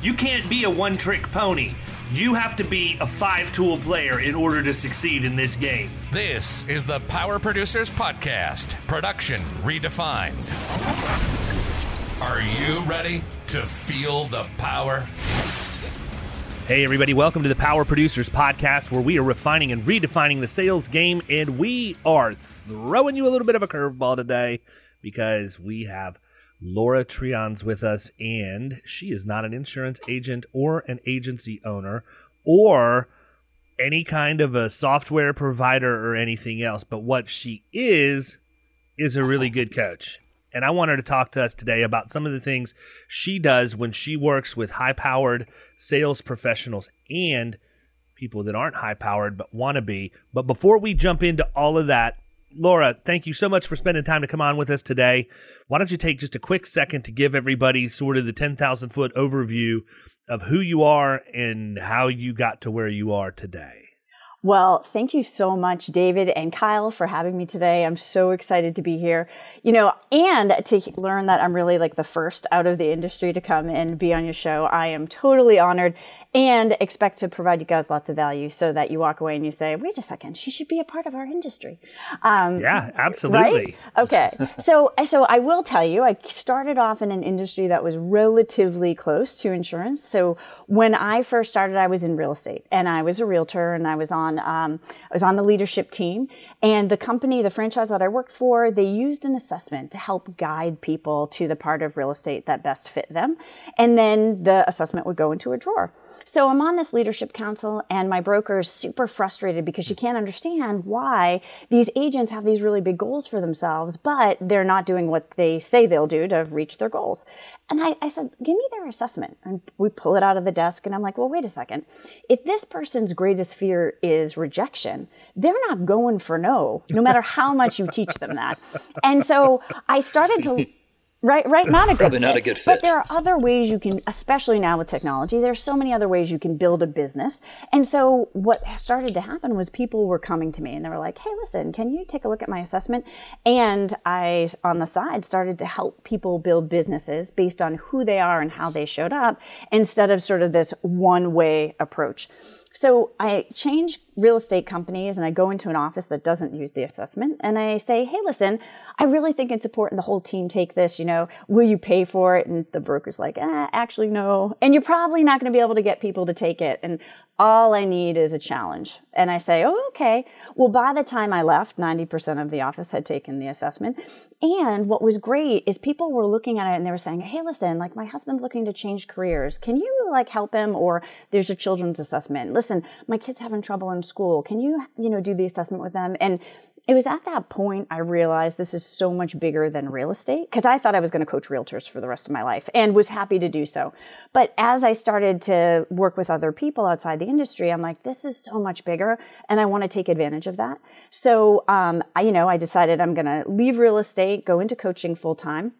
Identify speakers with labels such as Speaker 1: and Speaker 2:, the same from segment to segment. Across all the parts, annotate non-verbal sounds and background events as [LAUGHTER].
Speaker 1: You can't be a one trick pony. You have to be a five tool player in order to succeed in this game.
Speaker 2: This is the Power Producers Podcast, production redefined. Are you ready to feel the power?
Speaker 1: Hey, everybody, welcome to the Power Producers Podcast, where we are refining and redefining the sales game. And we are throwing you a little bit of a curveball today because we have Laura Trion's with us, and she is not an insurance agent or an agency owner or any kind of a software provider or anything else. But what she is, is a really good coach. And I want her to talk to us today about some of the things she does when she works with high powered sales professionals and people that aren't high powered but want to be. But before we jump into all of that, Laura, thank you so much for spending time to come on with us today. Why don't you take just a quick second to give everybody sort of the 10,000 foot overview of who you are and how you got to where you are today?
Speaker 3: Well, thank you so much, David and Kyle, for having me today. I'm so excited to be here, you know, and to learn that I'm really like the first out of the industry to come and be on your show. I am totally honored and expect to provide you guys lots of value so that you walk away and you say, wait a second, she should be a part of our industry.
Speaker 1: Um, yeah, absolutely.
Speaker 3: Right? Okay. so, so I will tell you, I started off in an industry that was relatively close to insurance. So when I first started, I was in real estate and I was a realtor and I was on um, I was on the leadership team, and the company, the franchise that I worked for, they used an assessment to help guide people to the part of real estate that best fit them, and then the assessment would go into a drawer. So I'm on this leadership council and my broker is super frustrated because she can't understand why these agents have these really big goals for themselves, but they're not doing what they say they'll do to reach their goals. And I, I said, give me their assessment. And we pull it out of the desk and I'm like, well, wait a second. If this person's greatest fear is rejection, they're not going for no, no matter how much you teach them that. And so I started to Right, right. Not a [LAUGHS] good
Speaker 4: Probably
Speaker 3: fit.
Speaker 4: not a good fit.
Speaker 3: But there are other ways you can, especially now with technology, there's so many other ways you can build a business. And so what started to happen was people were coming to me and they were like, hey, listen, can you take a look at my assessment? And I, on the side, started to help people build businesses based on who they are and how they showed up instead of sort of this one way approach. So I change real estate companies and I go into an office that doesn't use the assessment and I say, hey, listen, I really think it's important the whole team take this, you know, will you pay for it? And the broker's like, eh, actually, no. And you're probably not going to be able to get people to take it. And all I need is a challenge. And I say, oh, okay. Well, by the time I left, 90% of the office had taken the assessment. And what was great is people were looking at it and they were saying, hey, listen, like my husband's looking to change careers. Can you like help him? Or there's a children's assessment. Listen, my kid's having trouble in school. Can you, you know, do the assessment with them? And it was at that point I realized this is so much bigger than real estate because I thought I was going to coach realtors for the rest of my life and was happy to do so. But as I started to work with other people outside the industry, I'm like, this is so much bigger and I want to take advantage of that. So, um, I, you know, I decided I'm going to leave real estate, go into coaching full time.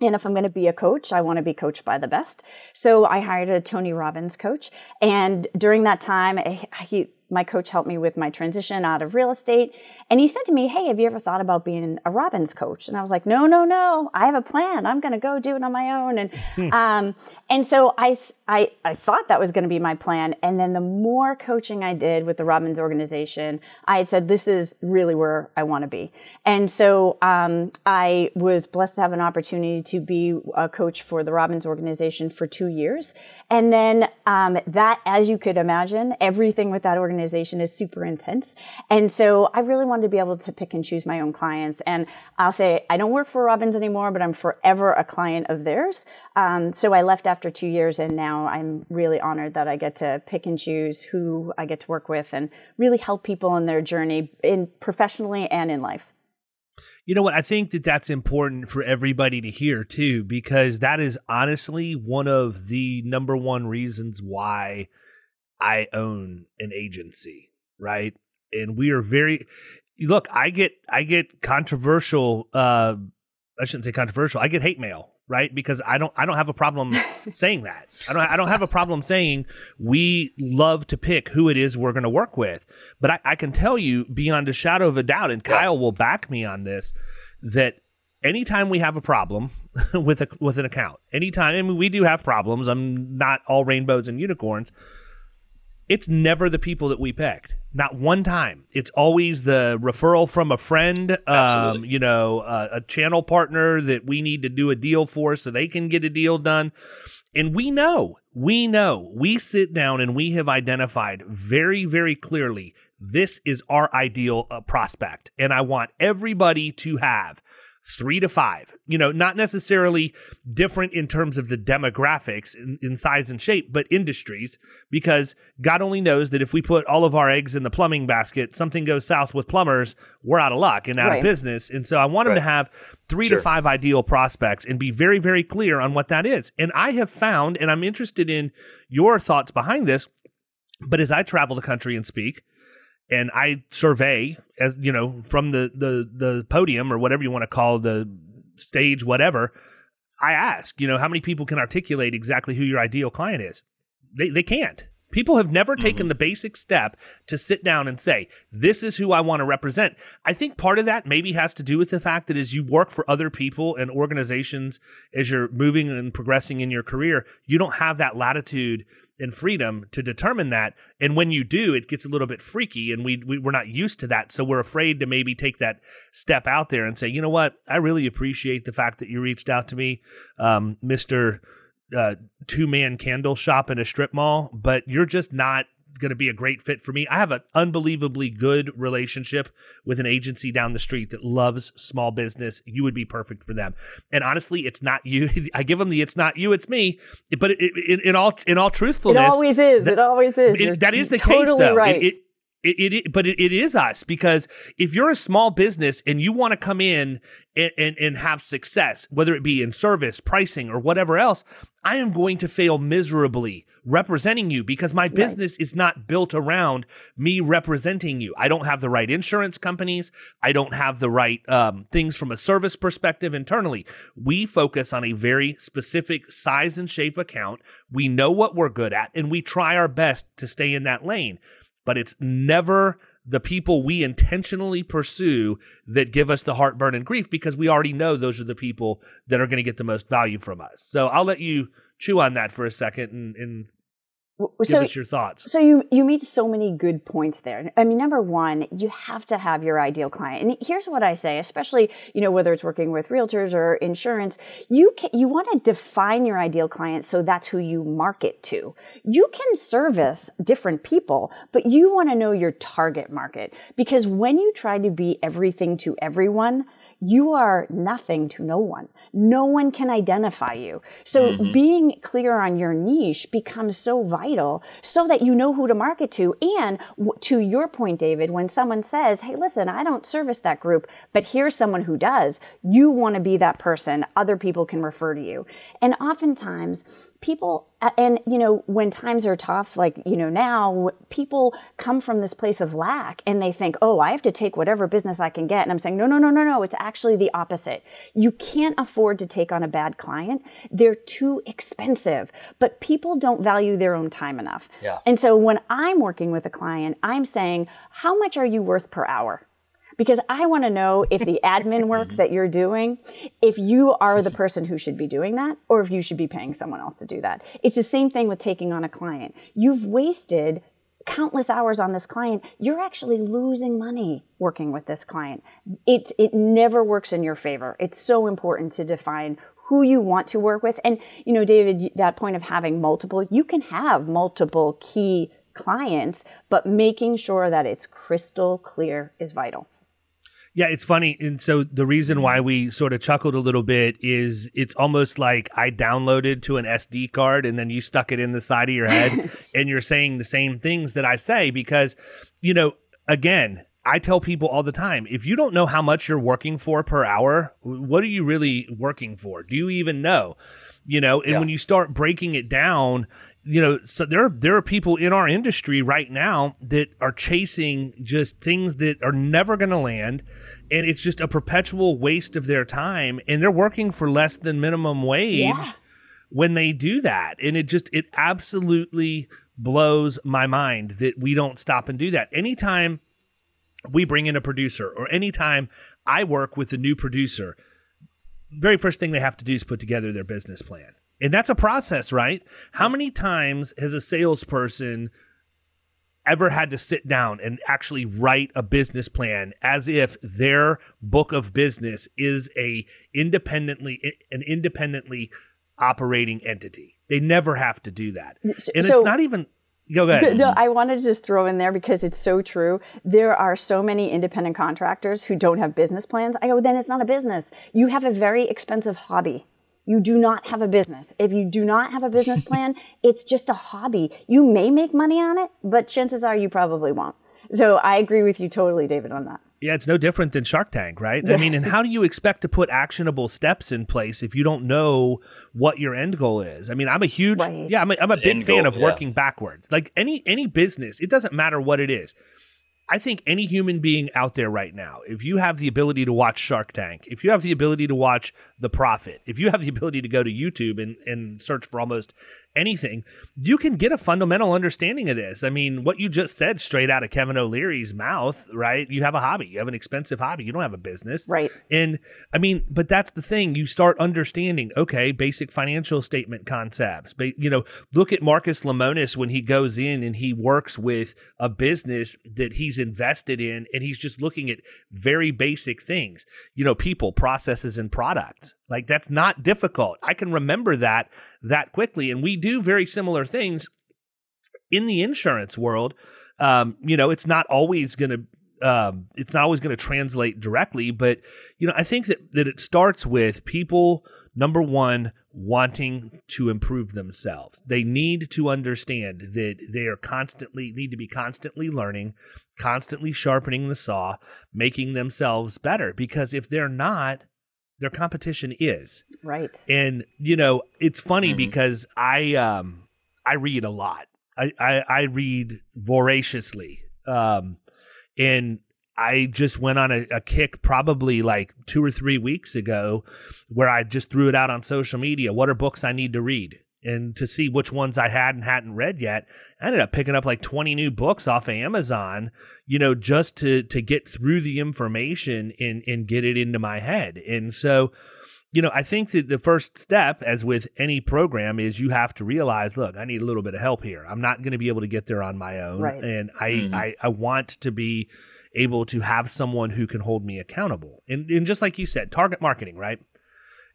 Speaker 3: And if I'm going to be a coach, I want to be coached by the best. So I hired a Tony Robbins coach. And during that time, he, my coach helped me with my transition out of real estate. And he said to me, Hey, have you ever thought about being a Robbins coach? And I was like, No, no, no. I have a plan. I'm going to go do it on my own. And, hmm. um, and so I, I, I thought that was going to be my plan. And then the more coaching I did with the Robbins organization, I had said, This is really where I want to be. And so um, I was blessed to have an opportunity to be a coach for the Robbins organization for two years. And then um, that, as you could imagine, everything with that organization is super intense. And so I really wanted to be able to pick and choose my own clients. And I'll say, I don't work for Robbins anymore, but I'm forever a client of theirs. Um, so I left after two years, and now I'm really honored that I get to pick and choose who I get to work with and really help people in their journey in professionally and in life.
Speaker 1: You know what? I think that that's important for everybody to hear too, because that is honestly one of the number one reasons why I own an agency, right? And we are very look, I get I get controversial uh I shouldn't say controversial. I get hate mail, right? Because I don't I don't have a problem [LAUGHS] saying that. I don't I don't have a problem saying we love to pick who it is we're going to work with. But I, I, can tell you beyond a shadow of a doubt, and Kyle will back me on this, that anytime we have a problem [LAUGHS] with a with an account, anytime I mean we do have problems. I'm not all rainbows and unicorns it's never the people that we picked. Not one time. It's always the referral from a friend, um, you know, uh, a channel partner that we need to do a deal for so they can get a deal done. And we know, we know, we sit down and we have identified very, very clearly this is our ideal uh, prospect. And I want everybody to have three to five. You know, not necessarily different in terms of the demographics in, in, size and shape, but industries, because God only knows that if we put all of our eggs in the plumbing basket, something goes south with plumbers, we're out of luck and out right. of business. And so I want right. them to have three sure. to five ideal prospects and be very, very clear on what that is. And I have found, and I'm interested in your thoughts behind this, but as I travel the country and speak, and I survey as you know from the the the podium or whatever you want to call the stage whatever I ask you know how many people can articulate exactly who your ideal client is? They they can't people have never mm-hmm. taken the basic step to sit down and say this is who I want to represent I think part of that maybe has to do with the fact that as you work for other people and organizations as you're moving and progressing in your career you don't have that latitude and freedom to determine that. And when you do, it gets a little bit freaky, and we, we we're not used to that, so we're afraid to maybe take that step out there and say, you know what, I really appreciate the fact that you reached out to me, um, Mister uh, Two Man Candle Shop in a strip mall, but you're just not going to be a great fit for me. I have an unbelievably good relationship with an agency down the street that loves small business. You would be perfect for them. And honestly, it's not you. [LAUGHS] I give them the "it's not you, it's me." But it, it, in all in all truthfulness,
Speaker 3: it always is. That, it always is.
Speaker 1: It, that is the
Speaker 3: totally
Speaker 1: case, though.
Speaker 3: Right.
Speaker 1: It, it, but it, it is us because if you're a small business and you want to come in and, and, and have success, whether it be in service, pricing, or whatever else, I am going to fail miserably representing you because my business right. is not built around me representing you. I don't have the right insurance companies. I don't have the right um, things from a service perspective internally. We focus on a very specific size and shape account. We know what we're good at, and we try our best to stay in that lane but it's never the people we intentionally pursue that give us the heartburn and grief because we already know those are the people that are going to get the most value from us. So I'll let you chew on that for a second and, and Give so, us your thoughts.
Speaker 3: So you you made so many good points there. I mean, number one, you have to have your ideal client. And here's what I say, especially you know whether it's working with realtors or insurance, you can, you want to define your ideal client so that's who you market to. You can service different people, but you want to know your target market because when you try to be everything to everyone, you are nothing to no one. No one can identify you. So mm-hmm. being clear on your niche becomes so vital so that you know who to market to. And to your point, David, when someone says, Hey, listen, I don't service that group, but here's someone who does, you want to be that person. Other people can refer to you. And oftentimes people and you know when times are tough like you know now people come from this place of lack and they think oh i have to take whatever business i can get. And i'm saying no no no no no it's actually the opposite. You can't afford to take on a bad client. They're too expensive. But people don't value their own time enough.
Speaker 4: Yeah.
Speaker 3: and so when i'm working with a client i'm saying how much are you worth per hour because I want to know if the admin work mm-hmm. that you're doing, if you are the [LAUGHS] person who should be doing that or if you should be paying someone else to do that. It's the same thing with taking on a client. You've wasted countless hours on this client. You're actually losing money working with this client. It, it never works in your favor. It's so important to define who you want to work with. And, you know, David, that point of having multiple, you can have multiple key clients, but making sure that it's crystal clear is vital.
Speaker 1: Yeah, it's funny. And so the reason why mm-hmm. we sort of chuckled a little bit is it's almost like I downloaded to an SD card and then you stuck it in the side of your head [LAUGHS] and you're saying the same things that I say because, you know, again, I tell people all the time if you don't know how much you're working for per hour, what are you really working for? Do you even know? You know, and yeah. when you start breaking it down, you know, so there there are people in our industry right now that are chasing just things that are never going to land, and it's just a perpetual waste of their time, and they're working for less than minimum wage yeah. when they do that, and it just it absolutely blows my mind that we don't stop and do that. Anytime we bring in a producer, or anytime I work with a new producer, very first thing they have to do is put together their business plan and that's a process, right? How many times has a salesperson ever had to sit down and actually write a business plan as if their book of business is a independently an independently operating entity? They never have to do that. And so, it's not even Go ahead. [LAUGHS]
Speaker 3: No, I wanted to just throw in there because it's so true. There are so many independent contractors who don't have business plans. I go, then it's not a business. You have a very expensive hobby you do not have a business. If you do not have a business [LAUGHS] plan, it's just a hobby. You may make money on it, but chances are you probably won't. So I agree with you totally, David, on that.
Speaker 1: Yeah, it's no different than Shark Tank, right? Yeah. I mean, and how do you expect to put actionable steps in place if you don't know what your end goal is? I mean, I'm a huge, right. yeah, I'm a, I'm a big fan goal, of working yeah. backwards. Like any any business, it doesn't matter what it is. I think any human being out there right now, if you have the ability to watch Shark Tank, if you have the ability to watch The Profit, if you have the ability to go to YouTube and, and search for almost anything, you can get a fundamental understanding of this. I mean, what you just said straight out of Kevin O'Leary's mouth, right? You have a hobby, you have an expensive hobby, you don't have a business.
Speaker 3: Right.
Speaker 1: And I mean, but that's the thing. You start understanding, okay, basic financial statement concepts. But, you know, look at Marcus Lemonis when he goes in and he works with a business that he's invested in and he's just looking at very basic things, you know, people, processes, and products. Like that's not difficult. I can remember that that quickly. And we do very similar things in the insurance world. Um, you know, it's not always going to um, it's not always going to translate directly, but you know, I think that that it starts with people number one wanting to improve themselves. They need to understand that they are constantly need to be constantly learning, constantly sharpening the saw, making themselves better. Because if they're not, their competition is.
Speaker 3: Right.
Speaker 1: And you know, it's funny mm-hmm. because I um I read a lot. I I, I read voraciously. Um and I just went on a, a, kick probably like two or three weeks ago where I just threw it out on social media. What are books I need to read? And to see which ones I had and hadn't read yet, I ended up picking up like 20 new books off of Amazon, you know, just to to get through the information and and get it into my head. And so, you know, I think that the first step, as with any program, is you have to realize, look, I need a little bit of help here. I'm not going to be able to get there on my own,
Speaker 3: right.
Speaker 1: and I, mm-hmm. I I want to be able to have someone who can hold me accountable. And, and just like you said, target marketing, right?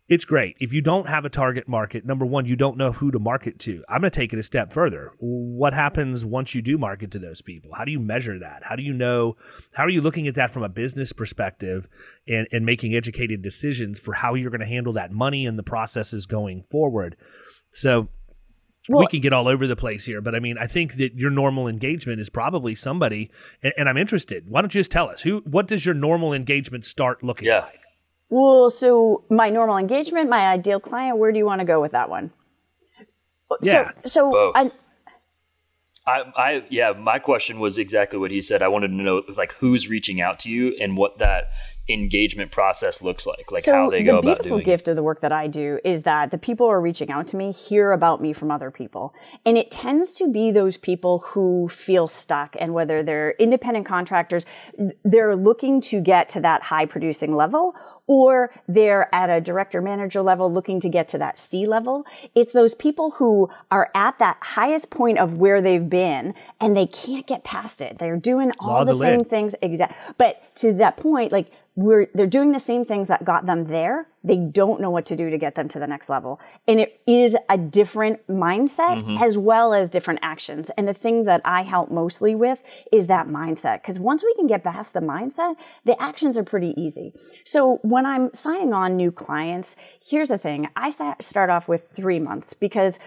Speaker 1: It's great. If you don't have a target market, number one, you don't know who to market to. I'm going to take it a step further. What happens once you do market to those people? How do you measure that? How do you know? How are you looking at that from a business perspective and, and making educated decisions for how you're going to handle that money and the processes going forward? So well, we can get all over the place here, but I mean, I think that your normal engagement is probably somebody, and, and I'm interested. Why don't you just tell us who? What does your normal engagement start looking yeah. like?
Speaker 3: Well, so my normal engagement, my ideal client. Where do you want to go with that one?
Speaker 1: Yeah.
Speaker 3: So, so
Speaker 4: Both.
Speaker 3: I,
Speaker 4: I, I, yeah, my question was exactly what he said. I wanted to know like who's reaching out to you and what that engagement process looks like, like
Speaker 3: so
Speaker 4: how they
Speaker 3: the
Speaker 4: go about
Speaker 3: beautiful
Speaker 4: doing.
Speaker 3: gift of the work that I do is that the people who are reaching out to me hear about me from other people, and it tends to be those people who feel stuck, and whether they're independent contractors, they're looking to get to that high producing level, or they're at a director manager level looking to get to that C level. It's those people who are at that highest point of where they've been and they can't get past it. They're doing all the
Speaker 1: the
Speaker 3: same things exact but to that point like we're they're doing the same things that got them there. They don't know what to do to get them to the next level. And it is a different mindset mm-hmm. as well as different actions. And the thing that i help mostly with is that mindset. Because once we can get past the mindset the actions are pretty easy. So when i'm signing on new clients here's the thing. I start off with three months because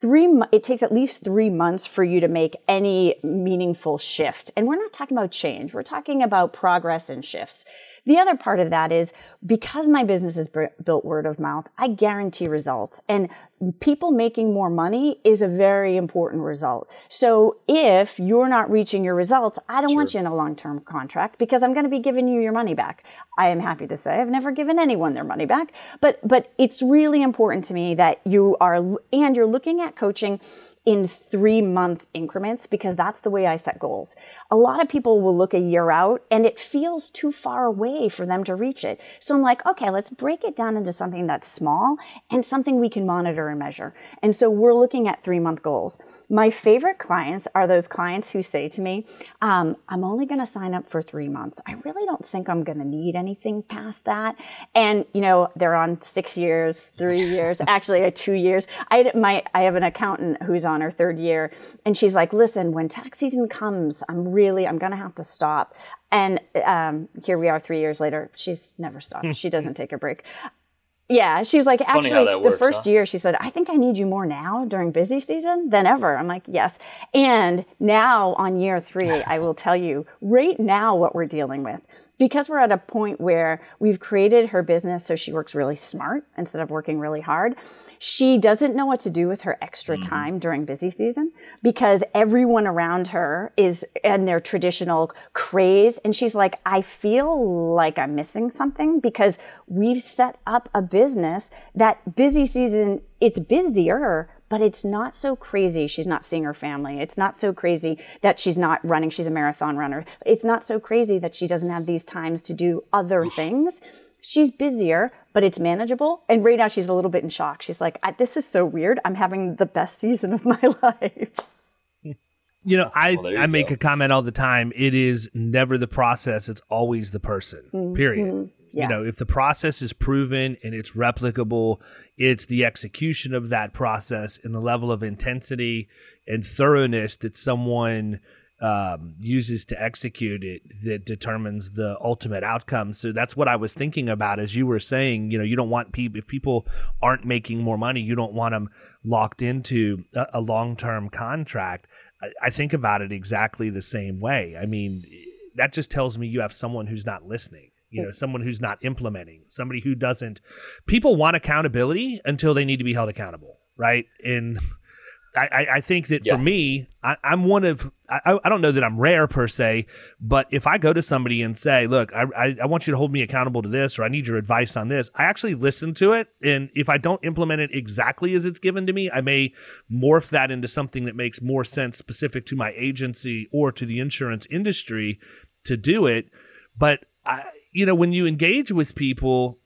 Speaker 3: three it takes at least three months for you to make any meaningful shift. And we're not talking about change. We're talking about progress and shifts the other part of that is because my business is built word of mouth i guarantee results. And people making more money is a very important result. So if you're not reaching your results i don't want you in a long-term contract because i'm going to be giving you your money back. I am happy to say i've never given anyone their money back. But but it's really important to me that you are and you're looking at coaching in three month increments because that's the way I set goals. A lot of people will look a year out and it feels too far away for them to reach it. So I'm like, okay, let's break it down into something that's small and something we can monitor and measure. And so we're looking at three month goals. My favorite clients are those clients who say to me, um, I'm only going to sign up for three months. I really don't think I'm going to need anything past that. And, you know, they're on six years, three years, [LAUGHS] actually two years. I, my, I have an accountant who's on her third year and she's like, listen, when tax season comes, I'm really, I'm going to have to stop. And um, here we are three years later. She's never stopped. she doesn't take a break. Yeah, she's like,
Speaker 4: Funny
Speaker 3: actually,
Speaker 4: that
Speaker 3: the first
Speaker 4: huh?
Speaker 3: year, she said, I think I need you more now during busy season than ever. I'm like, yes. And now on year three, I will tell you right now what we're dealing with. Because we're at a point where we've created her business so she works really smart instead of working really hard. She doesn't know what to do with her extra mm-hmm. time during busy season because everyone around her is in their traditional craze. And she's like, I feel like I'm missing something because we've set up a business that busy season, it's busier, but it's not so crazy. She's not seeing her family. It's not so crazy that she's not running. She's a marathon runner. It's not so crazy that she doesn't have these times to do other things. She's busier, but it's manageable. And right now she's a little bit in shock. She's like, this is so weird. I'm having the best season of my [LAUGHS] life.
Speaker 1: You know, I,
Speaker 4: Well, you
Speaker 1: I make a comment all the time. It is never the process, it's always the person, mm-hmm. period.
Speaker 3: Yeah.
Speaker 1: You know, if the process is proven and it's replicable, it's the execution of that process and the level of intensity and thoroughness that someone um, uses to execute it that determines the ultimate outcome. So that's what I was thinking about as you were saying. You know, you don't want people if people aren't making more money, you don't want them locked into a, a long term contract. I, I think about it exactly the same way. I mean, that just tells me you have someone who's not listening. You know, someone who's not implementing, somebody who doesn't. People want accountability until they need to be held accountable, right? And I, I, think that
Speaker 4: Yeah.
Speaker 1: for me, I, I'm one of I, I don't know that I'm rare per se, but if I go to somebody and say, "Look, I, I, I want you to hold me accountable to this, or I need your advice on this," I actually listen to it, and if I don't implement it exactly as it's given to me, I may morph that into something that makes more sense specific to my agency or to the insurance industry to do it. But I, you know, when you engage with people,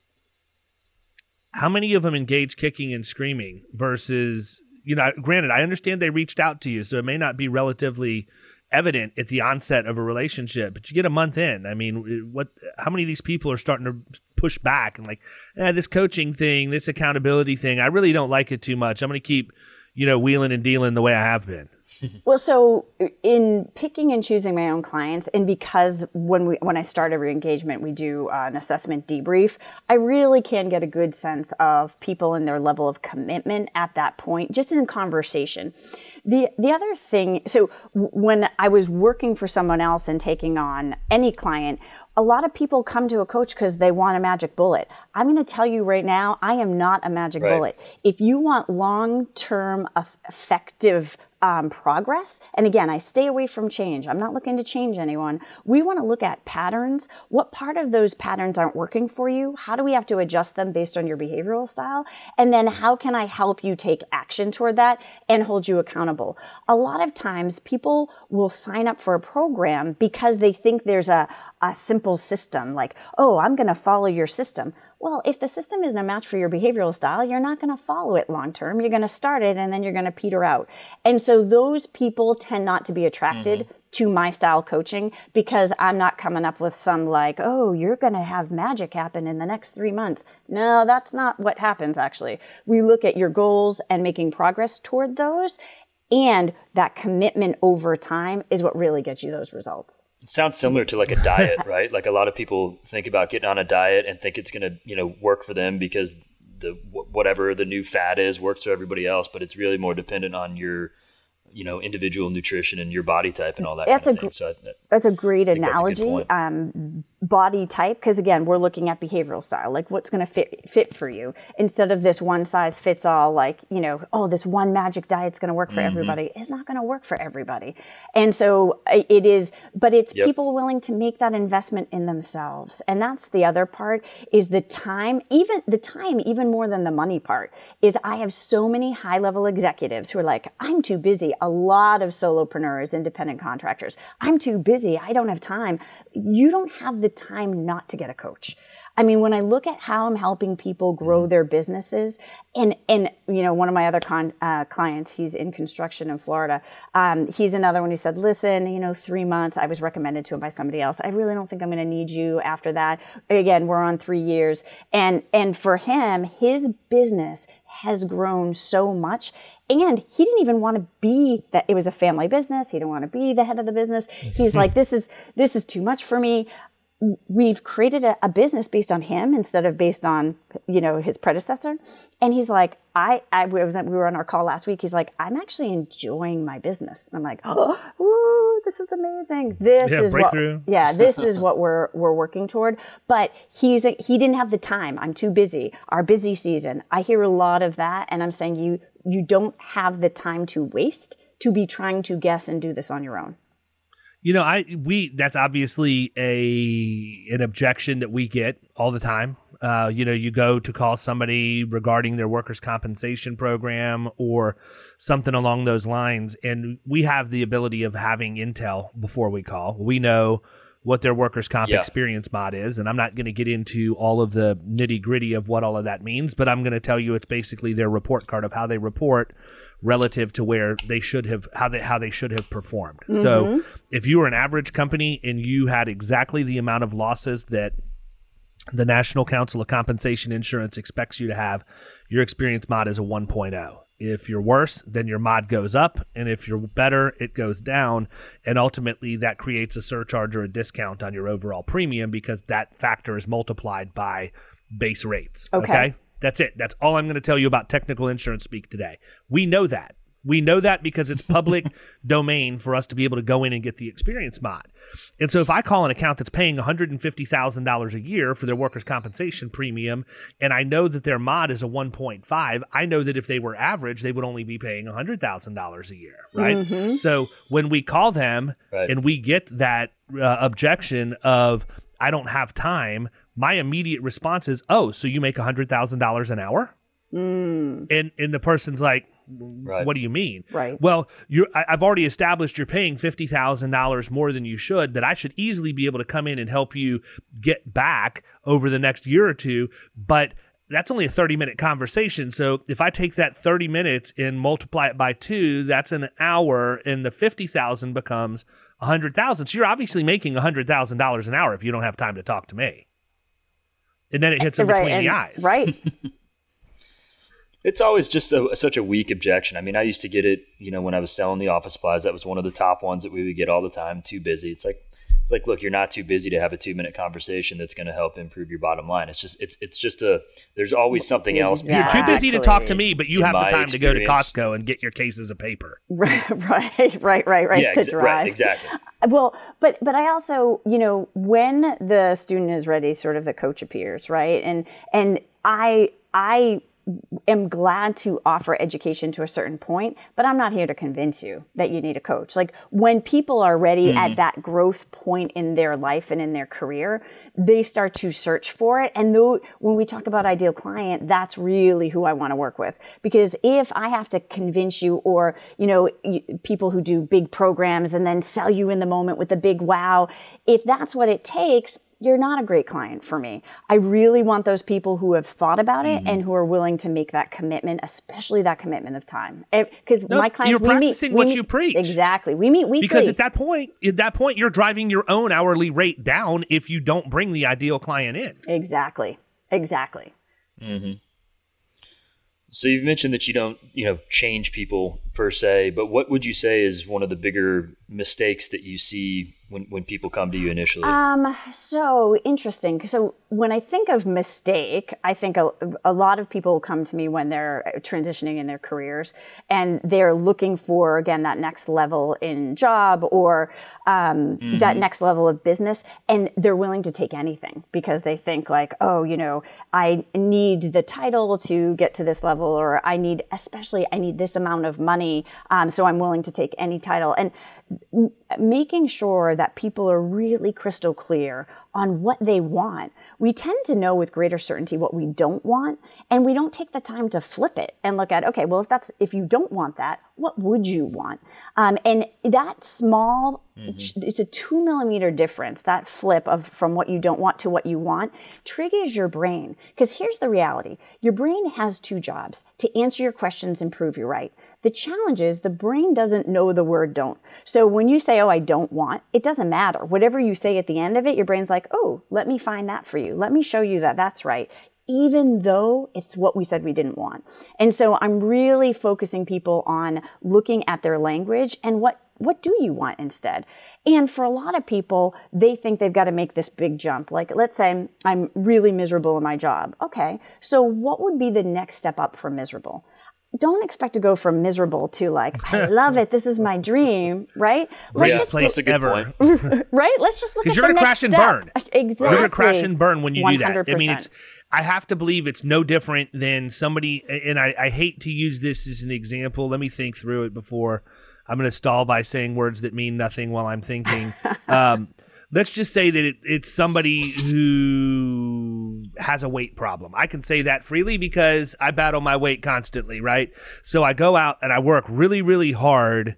Speaker 1: how many of them engage kicking and screaming versus you know granted i understand they reached out to you so it may not be relatively evident at the onset of a relationship but you get a month in. I mean what how many of these people are starting to push back and like eh, this coaching thing this accountability thing i really don't like it too much. I'm going to keep you know wheeling and dealing the way i have been [LAUGHS]
Speaker 3: Well, so in picking and choosing my own clients, and because when we when I start every engagement, we do uh, an assessment debrief. I really can get a good sense of people and their level of commitment at that point, just in conversation. The the other thing, so when I was working for someone else and taking on any client, a lot of people come to a coach because they want a magic bullet. I'm going to tell you right now, I am not a magic
Speaker 4: Right.
Speaker 3: bullet. If you want long term effective um, progress, and again, I stay away from change. I'm not looking to change anyone. We want to look at patterns. What part of those patterns aren't working for you? How do we have to adjust them based on your behavioral style? And then how can I help you take action toward that and hold you accountable? A lot of times people will sign up for a program because they think there's a, a simple system like, oh, I'm going to follow your system. Well, if the system isn't a match for your behavioral style, you're not going to follow it long term. You're going to start it and then you're going to peter out. And so those people tend not to be attracted mm-hmm. to my style coaching because I'm not coming up with some like, oh, you're going to have magic happen in the next three months. No, that's not what happens actually. We look at your goals and making progress toward those. And that commitment over time is what really gets you those results.
Speaker 4: It sounds similar to like a diet, [LAUGHS] right? Like a lot of people think about getting on a diet and think it's going to, you know, work for them because the whatever the new fad is works for everybody else, but it's really more dependent on your, you know, individual nutrition and your body type and all that.
Speaker 3: That's
Speaker 4: kind
Speaker 3: a
Speaker 4: of
Speaker 3: gr-
Speaker 4: thing. So I,
Speaker 3: That's a great
Speaker 4: think that's a
Speaker 3: analogy. Um, body type, because again, we're looking at behavioral style, like what's going to fit fit for you, instead of this one size fits all. Like you know, oh, this one magic diet's going to work for
Speaker 4: Mm-hmm.
Speaker 3: everybody. It's not going to work for everybody, and so it is. But it's
Speaker 4: Yep.
Speaker 3: people willing to make that investment in themselves, and that's the other part. Is the time, even the time, even more than the money part. Is I have so many high level executives who are like, I'm too busy. A lot of solopreneurs, independent contractors. I'm too busy. I don't have time. You don't have the time not to get a coach. I mean, when I look at how I'm helping people grow their businesses, and and you know, one of my other con, uh, clients, he's in construction in Florida. Um, he's another one who said, "Listen, you know, three months. I was recommended to him by somebody else. I really don't think I'm going to need you after that. Again, we're on three years, and and for him, his business has grown so much and he didn't even want to be that it was a family business he didn't want to be the head of the business he's [LAUGHS] like this is this is too much for me we've created a, a business based on him instead of based on you know his predecessor. And he's like i i we was- we were on our call last week. He's like i'm actually enjoying my business. And i'm like oh [GASPS] ooh, this is amazing. This
Speaker 1: Yeah,
Speaker 3: is what yeah [LAUGHS] this is what we're we're working toward. But he's he didn't have the time. I'm too busy. Our busy season. I hear a lot of that. And i'm saying you you don't have the time to waste to be trying to guess and do this on your own
Speaker 1: You know, I we that's obviously a an objection that we get all the time. Uh, you know, you go to call somebody regarding their workers' compensation program or something along those lines, and we have the ability of having intel before we call. We know what their workers' comp
Speaker 4: Yeah.
Speaker 1: experience mod is, and I'm not going to get into all of the nitty gritty of what all of that means, but I'm going to tell you it's basically their report card of how they report relative to where they should have how they how they should have performed. So mm-hmm. if you were an average company and you had exactly the amount of losses that the National Council of Compensation Insurance expects you to have, your experience mod is a 1.0. If you're worse, then your mod goes up, and if you're better, it goes down, and ultimately that creates a surcharge or a discount on your overall premium because that factor is multiplied by base rates.
Speaker 3: Okay.
Speaker 1: That's it. That's all I'm going to tell you about technical insurance speak today. We know that. We know that because it's public [LAUGHS] domain for us to be able to go in and get the experience mod. And so if I call an account that's paying $150,000 a year for their workers' compensation premium, and I know that their mod is a 1.5, I know that if they were average, they would only be paying $100,000 a year, right? So when we call them
Speaker 4: Right.
Speaker 1: and we get that uh, objection of, I don't have time, my immediate response is, oh, so you make $100,000 an hour? Mm. And, and the person's like,
Speaker 4: Right.
Speaker 1: what do you mean?
Speaker 3: Right.
Speaker 1: Well, you're, I, I've already established you're paying fifty thousand dollars more than you should. That I should easily be able to come in and help you get back over the next year or two. But that's only a thirty minute conversation. So if I take that thirty minutes and multiply it by two, that's an hour, and the fifty thousand becomes a hundred thousand. So you're obviously making a hundred thousand dollars an hour if you don't have time to talk to me. And then it hits them between
Speaker 3: and-
Speaker 1: the eyes.
Speaker 3: right [LAUGHS]
Speaker 4: It's always just a, such a weak objection. I mean, I used to get it, you know, when I was selling the office supplies. That was one of the top ones that we would get all the time. Too busy. It's like, it's like, look, you're not too busy to have a two minute conversation that's going to help improve your bottom line. It's just, it's, it's just a, there's always mm, something else.
Speaker 3: Exactly.
Speaker 1: You're too busy to talk to me, but you
Speaker 4: In
Speaker 1: have the
Speaker 4: my
Speaker 1: time to go to
Speaker 4: experience-
Speaker 1: Costco and get your cases of paper. [LAUGHS]
Speaker 3: right, right, right, right, right.
Speaker 4: Yeah,
Speaker 3: the
Speaker 4: exa-
Speaker 3: drive.
Speaker 4: right, exactly.
Speaker 3: Uh, well, but but I also, you know, when the student is ready, sort of the coach appears, right? And and I I am glad to offer education to a certain point, but I'm not here to convince you that you need a coach. Like when people are ready at mm. that growth point in their life and in their career, they start to search for it. And though when we talk about ideal client, that's really who I want to work with. Because if I have to convince you or, you know, people who do big programs and then sell you in the moment with the big wow, if that's what it takes, you're not a great client for me. I really want those people who have thought about it and who are willing to make that commitment, especially that commitment of time. Because
Speaker 1: No,
Speaker 3: my clients,
Speaker 1: you're
Speaker 3: we meet,
Speaker 1: practicing
Speaker 3: we
Speaker 1: what
Speaker 3: meet-
Speaker 1: you preach.
Speaker 3: Exactly. We meet weekly.
Speaker 1: Because at that point, at that point, you're driving your own hourly rate down if you don't bring the ideal client in.
Speaker 3: exactly. Exactly. Mm-hmm.
Speaker 4: So you've mentioned that you don't, you know, change people per se, but what would you say is one of the bigger mistakes that you see when, when people come to you initially?
Speaker 3: Um, so interesting. So when I think of mistake, I think a, a lot of people come to me when they're transitioning in their careers and they're looking for, again, that next level in job or um, that next level of business. And they're willing to take anything because they think like, oh, you know, I need the title to get to this level or I need, especially I need this amount of money. Um, so I'm willing to take any title. And making sure that people are really crystal clear on what they want. We tend to know with greater certainty what we don't want, and we don't take the time to flip it and look at, okay, well, if that's, if you don't want that, what would you want? Um, and that small, it's a two millimeter difference, that flip of from what you don't want to what you want triggers your brain. Because here's the reality. Your brain has two jobs, to answer your questions and prove you're right. The challenge is the brain doesn't know the word don't. So when you say, oh, I don't want, it doesn't matter. Whatever you say at the end of it, your brain's like, oh, let me find that for you. Let me show you that that's right. Even though it's what we said we didn't want. And so I'm really focusing people on looking at their language and what, what do you want instead? And for a lot of people, they think they've got to make this big jump. Like, let's say I'm really miserable in my job. Okay. So what would be the next step up from miserable? Don't expect to go from miserable to like I love it. This is my dream, right? Let's
Speaker 1: Greatest
Speaker 3: just
Speaker 1: place
Speaker 4: That's a good
Speaker 1: ever.
Speaker 4: point. [LAUGHS]
Speaker 3: right. Let's just look at
Speaker 1: Because you're
Speaker 3: the
Speaker 1: gonna
Speaker 3: next
Speaker 1: crash and
Speaker 3: step.
Speaker 1: burn.
Speaker 3: Exactly.
Speaker 1: You're gonna crash and burn when you do that. I mean, it's. I have to believe it's no different than somebody, and I, I hate to use this as an example. Let me think through it before I'm going to stall by saying words that mean nothing while I'm thinking. [LAUGHS] um, let's just say that it, it's somebody who has a weight problem. I can say that freely because I battle my weight constantly, right? So I go out and I work really, really hard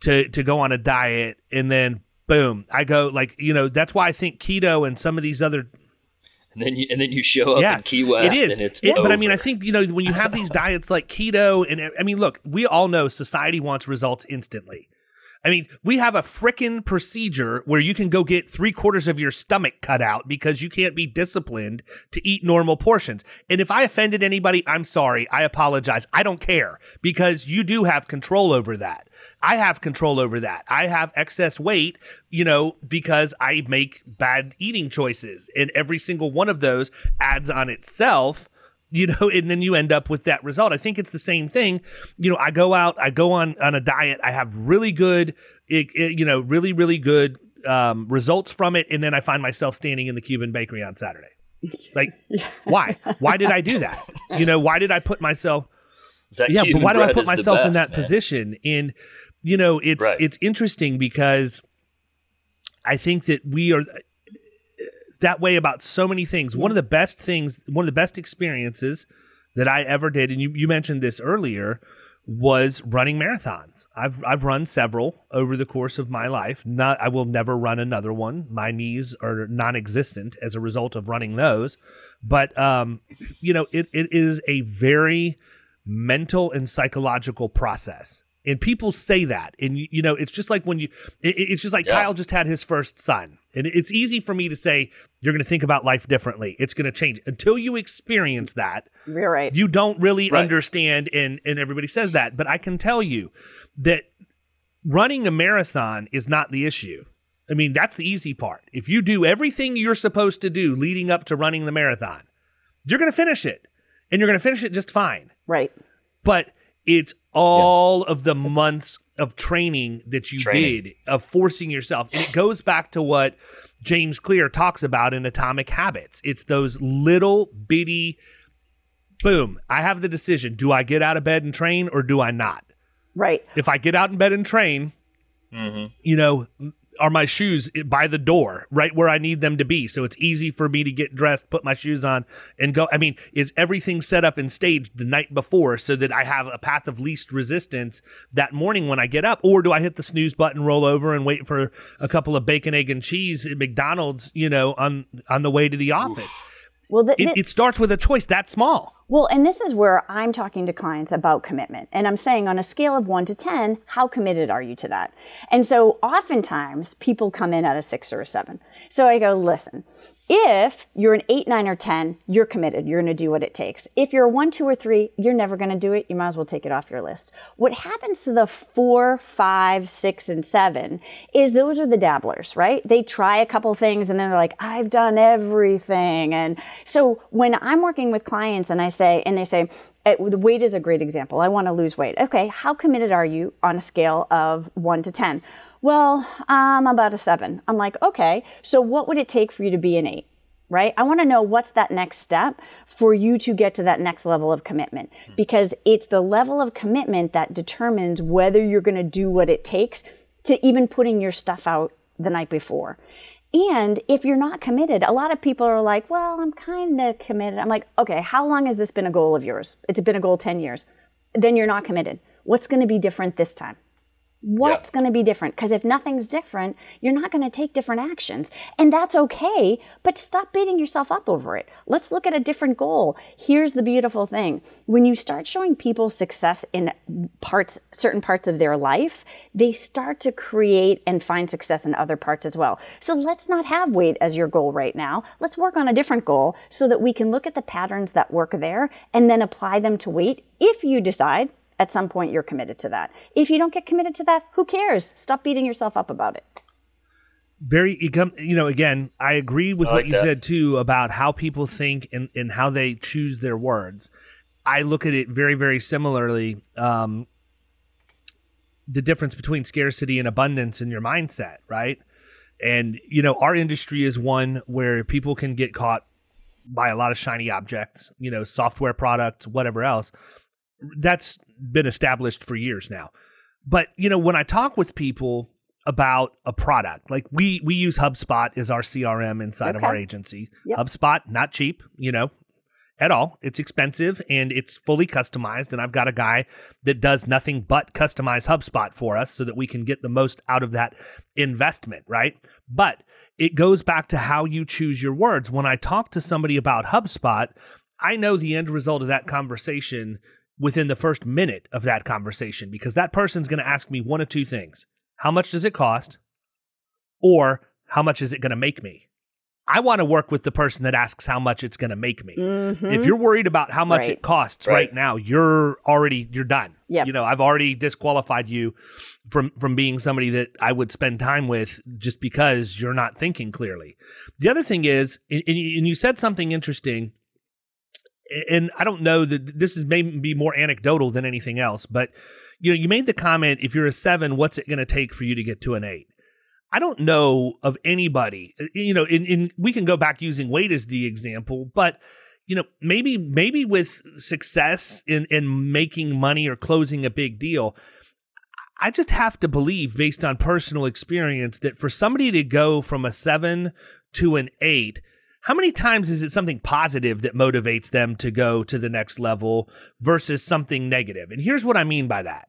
Speaker 1: to to go on a diet, and then boom, I go like you know that's why I think keto and some of these other
Speaker 4: And then you and then you show up in Key West
Speaker 1: it is.
Speaker 4: and it's
Speaker 1: It- but I mean, I think you know when you have these [LAUGHS] diets like keto, and I mean, look, we all know society wants results instantly. I mean, we have a frickin' procedure where you can go get three quarters of your stomach cut out because you can't be disciplined to eat normal portions. And if I offended anybody, I'm sorry. I apologize. I don't care because you do have control over that. I have control over that. I have excess weight, you know, because I make bad eating choices. And every single one of those adds on itself you know and then you end up with that result. I think it's the same thing. You know i go out i go on on a diet i have really good it, it- you know really really good um, results from it and then i find myself standing in the cuban bakery on saturday. Like [LAUGHS] why? Why did i do that? You know why did i put myself
Speaker 4: That
Speaker 1: yeah
Speaker 4: Cuban
Speaker 1: but why do i put
Speaker 4: is the
Speaker 1: myself in that
Speaker 4: man.
Speaker 1: position? And you know it's
Speaker 4: Right.
Speaker 1: it's interesting because i think that we are that way about so many things. One of the best things one of the best experiences that i ever did and you, you mentioned this earlier was running marathons. I've i've run several over the course of my life. Not i will never run another one. My knees are non-existent as a result of running those. But um you know it, it is a very mental and psychological process and people say that and you, you know it's just like when you it, it's just like
Speaker 4: Yeah.
Speaker 1: kyle just had his first son and it's easy for me to say you're going to think about life differently it's going to change until you experience that
Speaker 3: You're right.
Speaker 1: you don't really
Speaker 4: Right.
Speaker 1: understand and and everybody says that but i can tell you that running a marathon is not the issue I mean, that's the easy part. If you do everything you're supposed to do leading up to running the marathon, you're going to finish it and you're going to finish it just fine.
Speaker 3: Right.
Speaker 1: But it's all of the months of training that you
Speaker 4: Training.
Speaker 1: did, of forcing yourself. And it goes back to what James Clear talks about in Atomic Habits. It's those little bitty, boom, I have the decision. Do I get out of bed and train or do I not?
Speaker 3: Right.
Speaker 1: If I get out in bed and train, mm-hmm. you know, are my shoes by the door, right where I need them to be? So it's easy for me to get dressed, put my shoes on, and go. I mean, is everything set up and staged the night before so that I have a path of least resistance that morning when I get up? Or do I hit the snooze button, roll over, and wait for a couple of bacon, egg, and cheese at McDonald's, you know, on on the way to the office?
Speaker 3: Well, th-
Speaker 1: It, it starts with a choice that small.
Speaker 3: Well, and this is where I'm talking to clients about commitment. And I'm saying on a scale of one to 10, how committed are you to that? And so oftentimes people come in at a six or a seven. So I go, listen, if you're an eight, nine, or 10, you're committed. You're going to do what it takes. If you're a one, two, or three, you're never going to do it. You might as well take it off your list. What happens to the four, five, six, and seven is those are the dabblers, right? They try a couple things and then they're like, I've done everything. And so when I'm working with clients and I say, and they say, eh, the weight is a great example. I want to lose weight. Okay, how committed are you on a scale of one to 10? Well, um, I'm about a seven. I'm like, okay, so what would it take for you to be an eight? Right? I want to know what's that next step for you to get to that next level of commitment hmm. because it's the level of commitment that determines whether you're going to do what it takes to even putting your stuff out the night before. And if you're not committed, a lot of people are like, well, I'm kind of committed. I'm like, okay, how long has this been a goal of yours? It's been a goal 10 years. Then you're not committed. What's going to be different this time? What's going to be different? Because if nothing's different, you're not going to take different actions. And that's okay, but stop beating yourself up over it. Let's look at a different goal. Here's the beautiful thing. When you start showing people success in parts, certain parts of their life, they start to create and find success in other parts as well. So let's not have weight as your goal right now. Let's work on a different goal so that we can look at the patterns that work there and then apply them to weight if you decide at some point you're committed to that. If you don't get committed to that, who cares? Stop beating yourself up about it.
Speaker 1: very you know again i agree with
Speaker 4: I
Speaker 1: what you
Speaker 4: that.
Speaker 1: said too about how people think and, and how they choose their words i look at it very very similarly um, the difference between scarcity and abundance in your mindset right and you know our industry is one where people can get caught by a lot of shiny objects you know software products whatever else that's been established for years now. But you know when i talk with people about a product like we we use hubspot as our crm inside of our agency.
Speaker 3: Yep.
Speaker 1: hubspot not cheap you know at all. It's expensive and it's fully customized and i've got a guy that does nothing but customize hubspot for us so that we can get the most out of that investment right? But it goes back to how you choose your words. When i talk to somebody about hubspot i know the end result of that conversation within the first minute of that conversation because that person's going to ask me one of two things how much does it cost or how much is it going to make me i want to work with the person that asks how much it's going to make me if mm-hmm. you're worried about how much
Speaker 3: Right.
Speaker 1: it costs right.
Speaker 4: Right.
Speaker 1: now you're already you're done
Speaker 3: Yep.
Speaker 1: you know i've already disqualified you from from being somebody that i would spend time with just because you're not thinking clearly the other thing is and and you said something interesting and I don't know that this is maybe more anecdotal than anything else, but you know, you made the comment if you're a seven, what's it going to take for you to get to an eight? I don't know of anybody, uh, you know, in, in we can go back using weight as the example, but you know, maybe maybe with success in in making money or closing a big deal, I just have to believe based on personal experience that for somebody to go from a seven to an eight, how many times is it something positive that motivates them to go to the next level versus something negative? And here's what I mean by that.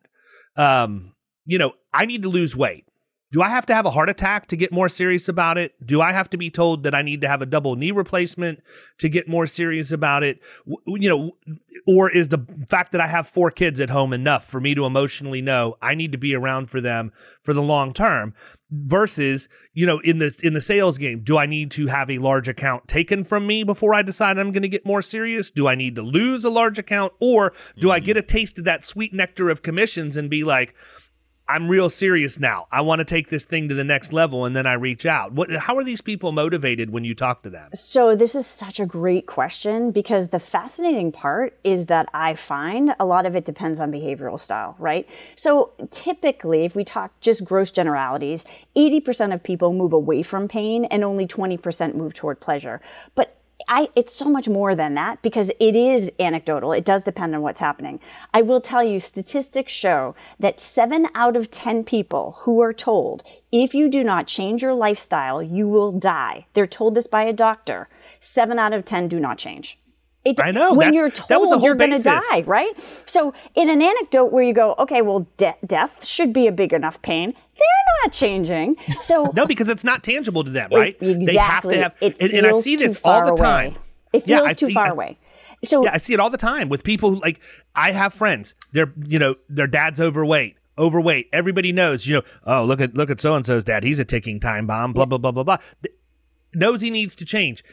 Speaker 1: Um, you know, I need to lose weight. Do I have to have a heart attack to get more serious about it? Do I have to be told that I need to have a double knee replacement to get more serious about it? You know, or is the fact that I have four kids at home enough for me to emotionally know I need to be around for them for the long term? Versus, you know, in the in the sales game, do I need to have a large account taken from me before I decide I'm going to get more serious? Do I need to lose a large account, or do I mm. get a taste of that sweet nectar of commissions and be like, I'm real serious now. I want to take this thing to the next level and then I reach out. What how are these people motivated when you talk to them?
Speaker 3: So this is such a great question because the fascinating part is that I find a lot of it depends on behavioral style, right? So typically if we talk just gross generalities, 80% of people move away from pain and only 20% move toward pleasure. But I, it's so much more than that because it is anecdotal. It does depend on what's happening. I will tell you, statistics show that seven out of 10 people who are told, if you do not change your lifestyle, you will die. They're told this by a doctor. Seven out of 10 do not change.
Speaker 1: It, I know.
Speaker 3: When you're told you're going to die, right? So, in an anecdote where you go, okay, well, de- death should be a big enough pain they're not changing. So [LAUGHS]
Speaker 1: no, because it's not tangible to them, right?
Speaker 3: It, exactly.
Speaker 1: They have to have, it and, and I see this all the time.
Speaker 3: Away. It feels yeah, too see, far I, away. So
Speaker 1: yeah, I see it all the time with people who like I have friends. They're you know their dad's overweight. Overweight. Everybody knows. You know. Oh, look at look at so and so's dad. He's a ticking time bomb. Blah blah blah blah blah. Knows he needs to change.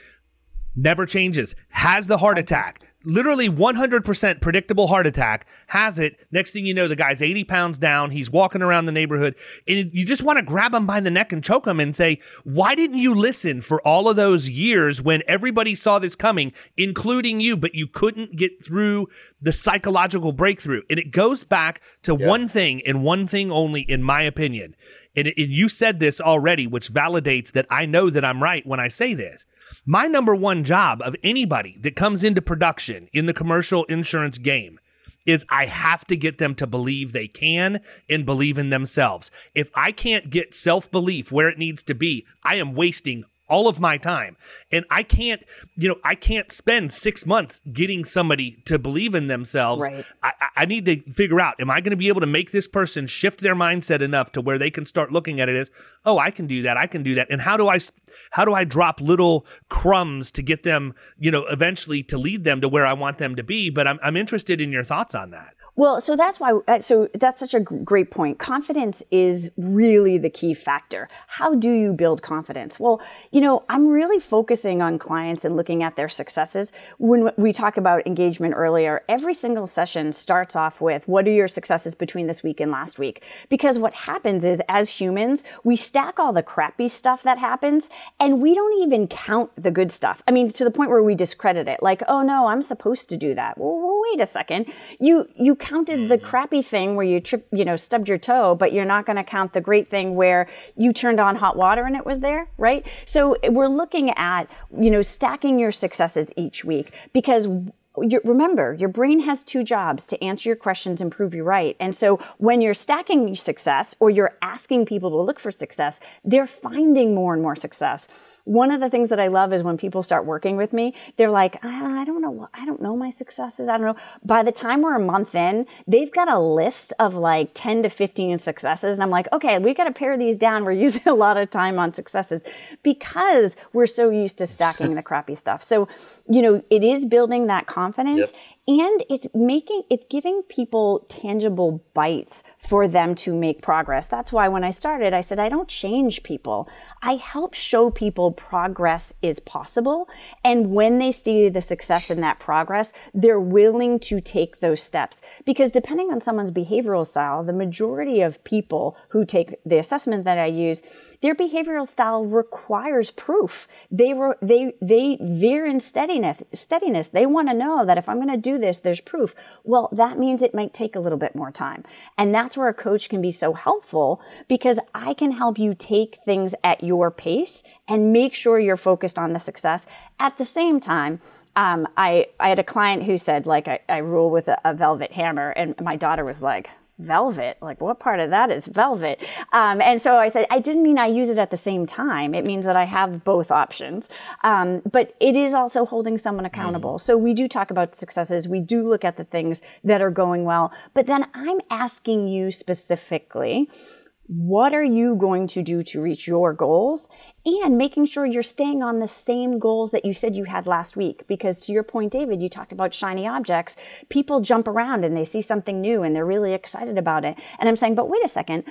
Speaker 1: Never changes. Has the heart attack literally 100% predictable heart attack, has it. Next thing you know, the guy's 80 pounds down. He's walking around the neighborhood, and you just want to grab him by the neck and choke him and say, Why didn't you listen for all of those years when everybody saw this coming, including you, but you couldn't get through the psychological breakthrough? And it goes back to yeah. one thing and one thing only, in my opinion. And, and you said this already, which validates that I know that I'm right when I say this my number one job of anybody that comes into production in the commercial insurance game is I have to get them to believe they can and believe in themselves. If I can't get self belief where it needs to be, I am wasting all of my time. And I can't, you know, I can't spend six months getting somebody to believe in themselves. Right. I, I need to figure out, am I going to be able to make this person shift their mindset enough to where they can start looking at it as, oh, I can do that. I can do that. And how do I, how do I drop little crumbs to get them, you know, eventually to lead them to where I want them to be? But I'm, I'm interested in your thoughts on that.
Speaker 3: Well, so that's why, uh, so that's such a great point. Confidence is really the key factor. How do you build confidence? Well, you know, I'm really focusing on clients and looking at their successes. When we talk about engagement earlier, every single session starts off with what are your successes between this week and last week? Because what happens is as humans, we stack all the crappy stuff that happens and we don't even count the good stuff. I mean, to the point where we discredit it. Like, oh no, I'm supposed to do that. Well, wait a second. You, you counted the mm-hmm. crappy thing where you trip, you know, stubbed your toe, but you're not going to count the great thing where you turned on hot water and it was there, right? So we're looking at, you know, stacking your successes each week because remember, your brain has two jobs to answer your questions and prove you're right. And so when you're stacking success or you're asking people to look for success, they're finding more and more success one of the things that I love is when people start working with me, they're like, I, I don't know, I don't know my successes. I don't know. By the time we're a month in, they've got a list of like 10 to 15 successes. And I'm like, okay, we got to pare these down. We're [LAUGHS] using a lot of time on successes because we're so used to stacking the crappy stuff. So, you know, it is building that confidence. Yep and it's making it's giving people tangible bites for them to make progress. That's why when i started i said i don't change people. I help show people progress is possible. And when they see the success in that progress they're willing to take those steps. Because depending on someone's behavioral style the majority of people who take the assessment that i use their behavioral style requires proof. They they they veer in steadiness steadiness. They want to know that if i'm going to do this, there's proof. Well, that means it might take a little bit more time. And that's where a coach can be so helpful because I can help you take things at your pace and make sure you're focused on the success. At the same time, um, I, I had a client who said, like, I, I rule with a, a velvet hammer. And my daughter was like, velvet. Like what part of that is velvet? Um, and so i said i didn't mean i use it at the same time. It means that i have both options. Um, but it is also holding someone accountable. Mm. so we do talk about successes. We do look at the things that are going well. But then i'm asking you specifically what are you going to do to reach your goals and making sure you're staying on the same goals that you said you had last week. Because to your point, David, you talked about shiny objects. People jump around and they see something new and they're really excited about it. And I'm saying, but wait a second.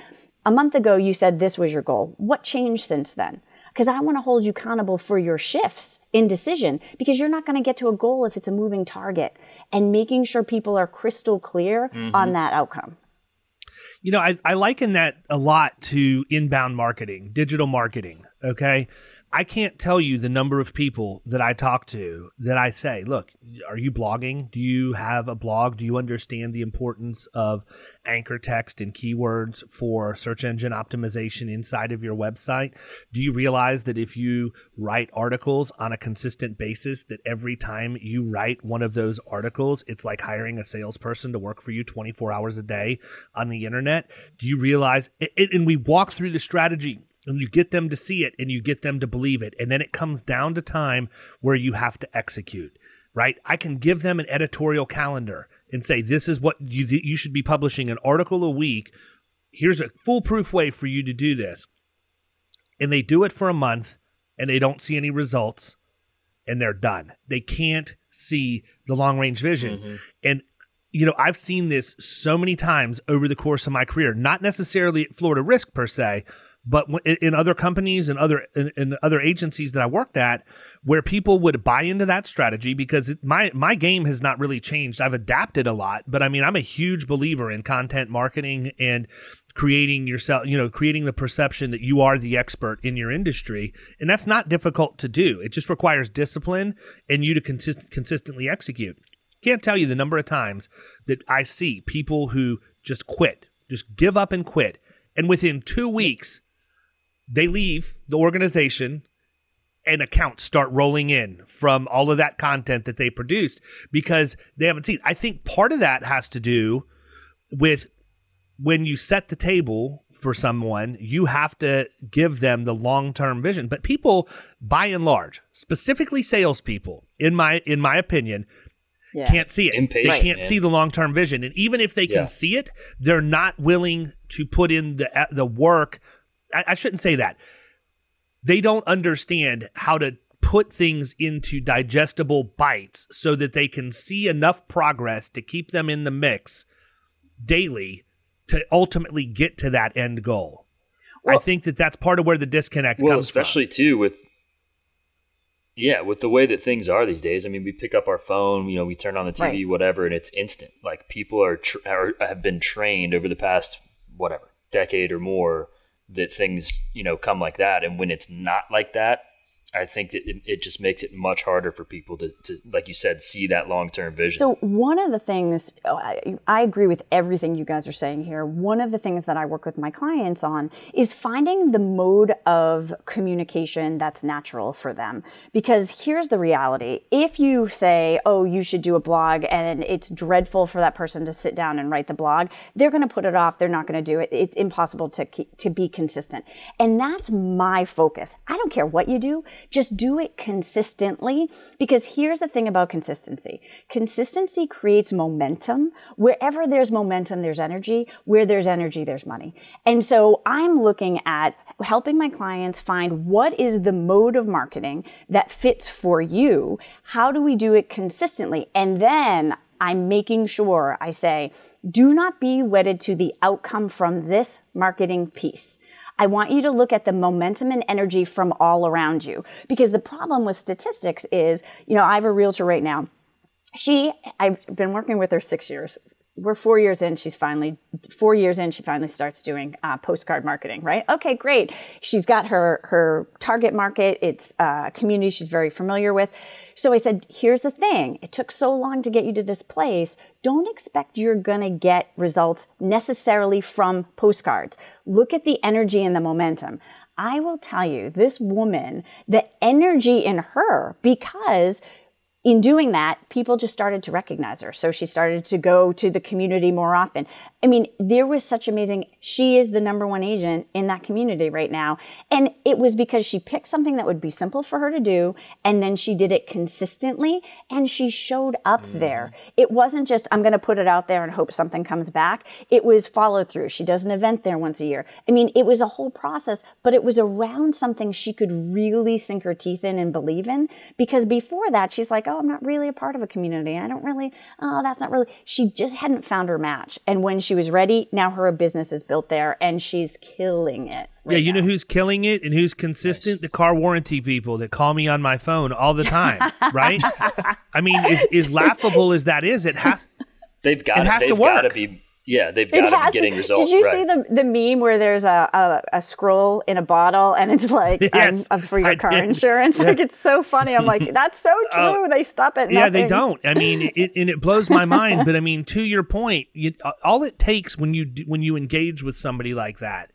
Speaker 3: A month ago, you said this was your goal. What changed since then? Because I want to hold you accountable for your shifts in decision because you're not going to get to a goal if it's a moving target and making sure people are crystal clear mm-hmm. on that outcome.
Speaker 1: You know, I, I liken that a lot to inbound marketing, digital marketing. Okay. I can't tell you the number of people that I talk to that I say, look, are you blogging? Do you have a blog? Do you understand the importance of anchor text and keywords for search engine optimization inside of your website? Do you realize that if you write articles on a consistent basis, that every time you write one of those articles, it's like hiring a salesperson to work for you 24 hours a day on the internet? Do you realize? And we walk through the strategy and you get them to see it and you get them to believe it. And then it comes down to time where you have to execute right? I can give them an editorial calendar and say this is what you you should be publishing an article a week. Here's a foolproof way for you to do this. And they do it for a month and they don't see any results and they're done. They can't see the long range vision. Mm-hmm. and you know, I've seen this so many times over the course of my career, not necessarily at Florida Risk per se, but in other companies and other in, in, other agencies that I worked at, where people would buy into that strategy because my my game has not really changed. I've adapted a lot, but I mean, I'm a huge believer in content marketing and creating yourself, you know, creating the perception that you are the expert in your industry, and that's not difficult to do. It just requires discipline and you to consist- consistently execute. Can't tell you the number of times that I see people who just quit, just give up and quit, and within two weeks they leave the organization and accounts start rolling in from all of that content that they produced because they haven't seen. I think part of that has to do with when you set the table for someone, you have to give them the long term vision. But people, by and large, specifically salespeople, in my in my opinion, yeah. can't see it. Impatient, they can't man. see the long term vision, and even if they yeah. can see it, they're not willing to put in the the work I, I shouldn't say that. They don't understand how to put things into digestible bites so that they can see enough progress to keep them in the mix daily to ultimately get to that end goal. Well, I think that that's part of where the disconnect well, comes
Speaker 4: especially
Speaker 1: from.
Speaker 4: too with yeah, with the way that things are these days. I mean, we pick up our phone, you know, we turn on the TV, right. whatever, and it's instant. Like people are, tra- are have been trained over the past whatever decade or more that things you know come like that. And when it's not like that I think that it, it, just makes it much harder for people to, to like you said, see that long term vision.
Speaker 3: So, one of the things, oh, I, I, agree with everything you guys are saying here. One of the things that I work with my clients on is finding the mode of communication that's natural for them. Because here's the reality if you say, oh, you should do a blog, and it's dreadful for that person to sit down and write the blog, they're going to put it off. They're not going to do it. It's impossible to, to be consistent. And that's my focus. I don't care what you do just do it consistently because here's the thing about consistency. Consistency creates momentum. Wherever there's momentum, there's energy. Where there's energy, there's money. And so I'm looking at helping my clients find what is the mode of marketing that fits for you. How do we do it consistently? And then I'm making sure I say, do not be wedded to the outcome from this marketing piece. I want you to look at the momentum and energy from all around you. Because the problem with statistics is, you know, I have a realtor right now. She, I've been working with her six years. We're four years in. She's finally four years in. She finally starts doing uh, postcard marketing. Right? Okay, great. She's got her her target market. It's a community she's very familiar with. So I said, here's the thing. It took so long to get you to this place. Don't expect you're going to get results necessarily from postcards. Look at the energy and the momentum. I will tell you, this woman, the energy in her, because in doing that, people just started to recognize her. So she started to go to the community more often. I mean, there was such amazing, she is the number one agent in that community right now. And it was because she picked something that would be simple for her to do. And then she did it consistently and she showed up mm. there. It wasn't just, I'm going to put it out there and hope something comes back. It was follow through. She does an event there once a year. I mean, it was a whole process, but it was around something she could really sink her teeth in and believe in. Because before that, she's like, oh, I'm not really a part of a community. I don't really, oh, that's not really, she just hadn't found her match. And when she was ready, now her business is built there and she's killing it.
Speaker 1: Right yeah, you now. know who's killing it and who's consistent? Nice. The car warranty people that call me on my phone all the time, [LAUGHS] right? I mean, as, as laughable as that is, it has
Speaker 4: they've got it has they've to work. Got to be Yeah, they've got to be getting results.
Speaker 3: Did you
Speaker 4: right.
Speaker 3: see the the meme where there's a, a, a scroll in a bottle and it's like [LAUGHS]
Speaker 1: yes,
Speaker 3: um, for your
Speaker 1: I
Speaker 3: car
Speaker 1: did.
Speaker 3: insurance?
Speaker 1: Yeah.
Speaker 3: Like it's so funny. I'm like, [LAUGHS] that's so true. they stop it.
Speaker 1: Yeah, they don't. I mean, [LAUGHS] it, and it blows my mind. But I mean, to your point, you, all it takes when you when you engage with somebody like that,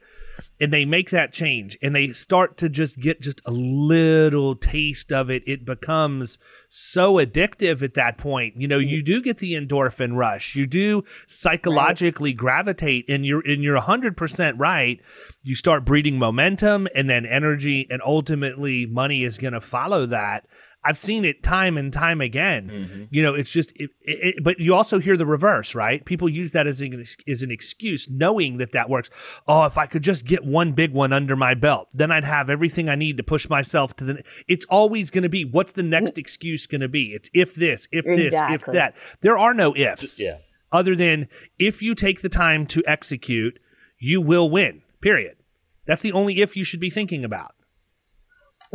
Speaker 1: and they make that change, and they start to just get just a little taste of it, it becomes so addictive at that point. You know, you mm-hmm. do get the endorphin rush. You do psychologically gravitate, and you're and you're hundred percent right. You start breeding momentum, and then energy, and ultimately money is going to follow that. I've seen it time and time again. Mm-hmm. You know, it's just, it, it, but you also hear the reverse, right? People use that as an, as an excuse, knowing that that works. Oh, if I could just get one big one under my belt, then I'd have everything I need to push myself to the. It's always going to be what's the next mm. excuse going to be? It's if this, if this, if that. There are no ifs
Speaker 4: Yeah.
Speaker 1: other than if you take the time to execute, you will win. Period. That's the only if you should be thinking about.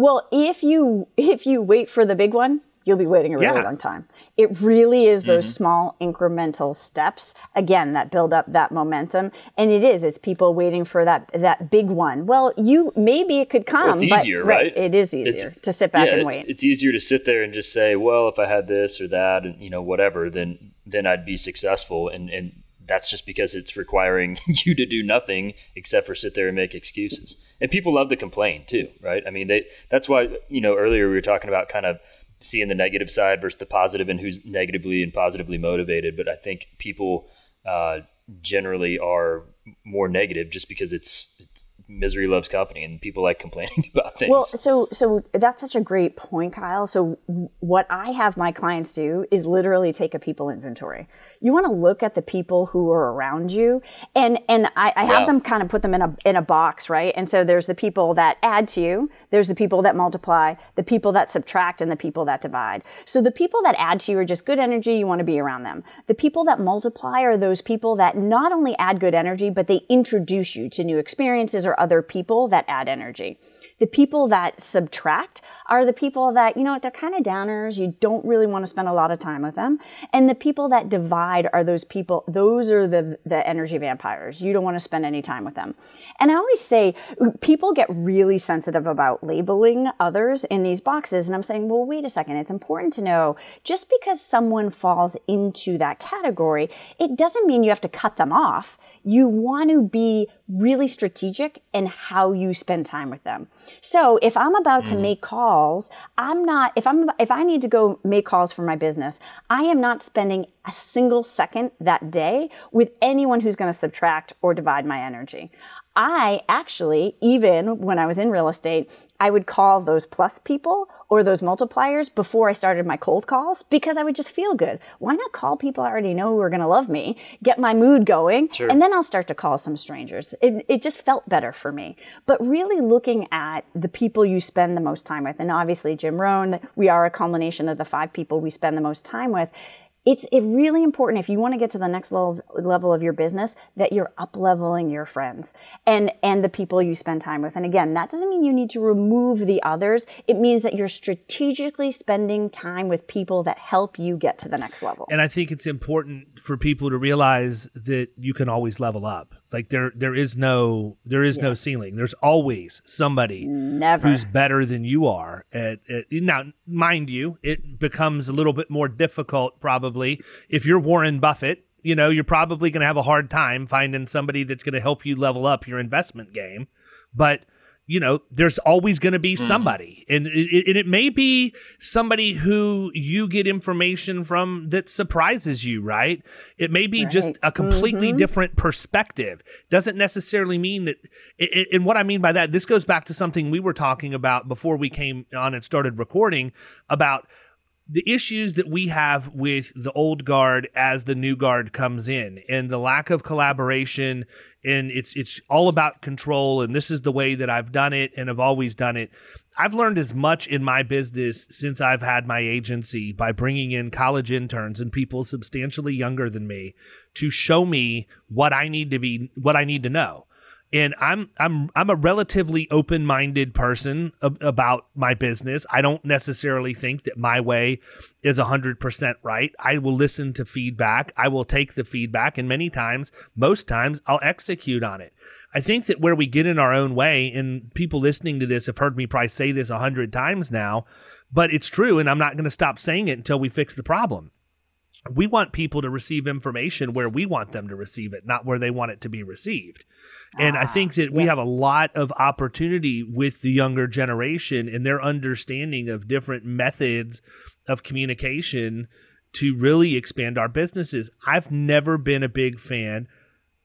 Speaker 3: Well, if you if you wait for the big one, you'll be waiting a really
Speaker 1: Yeah.
Speaker 3: long time. It really is those
Speaker 4: Mm-hmm.
Speaker 3: small incremental steps again that build up that momentum, and it is it's people waiting for that that big one. Well, you maybe it could come.
Speaker 4: Well, it's
Speaker 3: but-
Speaker 4: easier, right?
Speaker 3: It is
Speaker 4: It's-
Speaker 3: easier to sit back
Speaker 4: yeah,
Speaker 3: and wait.
Speaker 4: It's easier to sit there and just say, "Well, if I had this or that, and you know, whatever, then then I'd be successful." And and that's just because it's requiring [LAUGHS] you to do nothing except for sit there and make excuses. And people love to complain too, right? I mean, they that's why you know earlier we were talking about kind of seeing the negative side versus the positive and who's negatively and positively motivated. But I think people uh, generally are more negative just because it's, it's misery loves company and people like [LAUGHS] complaining about things.
Speaker 3: Well, so so that's such a great point, Kyle. So what I have my clients do is literally take a people inventory. You want to look at the people who are around you, and and I, I have
Speaker 4: Yeah.
Speaker 3: them kind of put them in a in a box, right? And so there's the people that add to you, there's the people that multiply, the people that subtract, and the people that divide. So the people that add to you are just good energy. You want to be around them. The people that multiply are those people that not only add good energy, but they introduce you to new experiences or other people that add energy. The people that subtract are the people that, you know, what, they're kind of downers. You don't really want to spend a lot of time with them. And the people that divide are those people, those are the, the energy vampires. You don't want to spend any time with them. And I always say uh, people get really sensitive about labeling others in these boxes. And I'm saying, well, wait a second. It's important to know just because someone falls into that category, it doesn't mean you have to cut them off. You want to be really strategic in how you spend time with them. So if I'm about to mm. make calls, I'm not, if I'm, if I need to go make calls for my business, I am not spending a single second that day with anyone who's going to subtract or divide my energy. I actually, even when I was in real estate, I would call those plus people or those multipliers before I started my cold calls because I would just feel good. Why not call people I already know who are going to love me, get my mood going, and then I'll start to call some strangers. It, it just felt better for me. But really looking at the people you spend the most time with, and obviously Jim Rohn, we are a culmination of the five people we spend the most time with it's it really important if you want to get to the next level level of your business that you're up leveling your friends and and the people you spend time with. And again, that doesn't mean you need to remove the others. It means that you're strategically spending time with people that help you get to the next level.
Speaker 1: And I think it's important for people to realize that you can always level up. Like there there is no there is no ceiling. There's always somebody
Speaker 3: Never.
Speaker 1: who's better than you are at, at now mind you, it becomes a little bit more difficult probably if you're Warren Buffett, you know, you're probably going to have a hard time finding somebody that's going to help you level up your investment game. But you know, there's always going to be mm. somebody, and it, and it may be somebody who you get information from that surprises you, right? It may be just a completely mm-hmm. different perspective. Doesn't necessarily mean that. i- i- And what I mean by that, this goes back to something we were talking about before we came on and started recording about the issues that we have with the old guard as the new guard comes in and the lack of collaboration and it's it's all about control and this is the way that I've done it and I've always done it. I've learned as much in my business since I've had my agency by bringing in college interns and people substantially younger than me to show me what I need to be what I need to know and I'm I'm I'm a relatively open-minded person ab- about my business. I don't necessarily think that my way is 100% right. I will listen to feedback. I will take the feedback and many times, most times I'll execute on it. I think that where we get in our own way and people listening to this have heard me probably say this a 100 times now, but it's true and I'm not going to stop saying it until we fix the problem we want people to receive information where we want them to receive it, not where they want it to be received. And I ah, think that we have a lot of opportunity with the younger generation and their understanding of different methods of communication to really expand our businesses. I've never been a big fan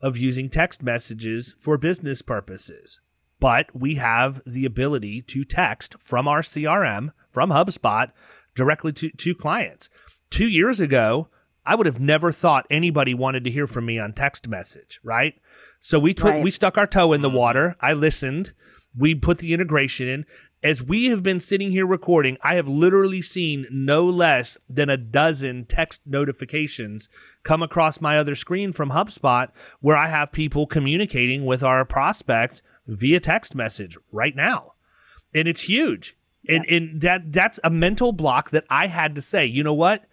Speaker 1: of using text messages for business purposes, but we have the ability to text from our CRM, from HubSpot, directly to, to clients. Two years ago, I would have never thought anybody wanted to hear from me on text message, right? So we put
Speaker 3: Right.
Speaker 1: we stuck our toe in the water. I listened. We put the integration in. As we have been sitting here recording, I have literally seen no less than a dozen text notifications come across my other screen from HubSpot where I have people communicating with our prospects via text message right now. And it's huge. And and that that's a mental block that I had to say, you know what?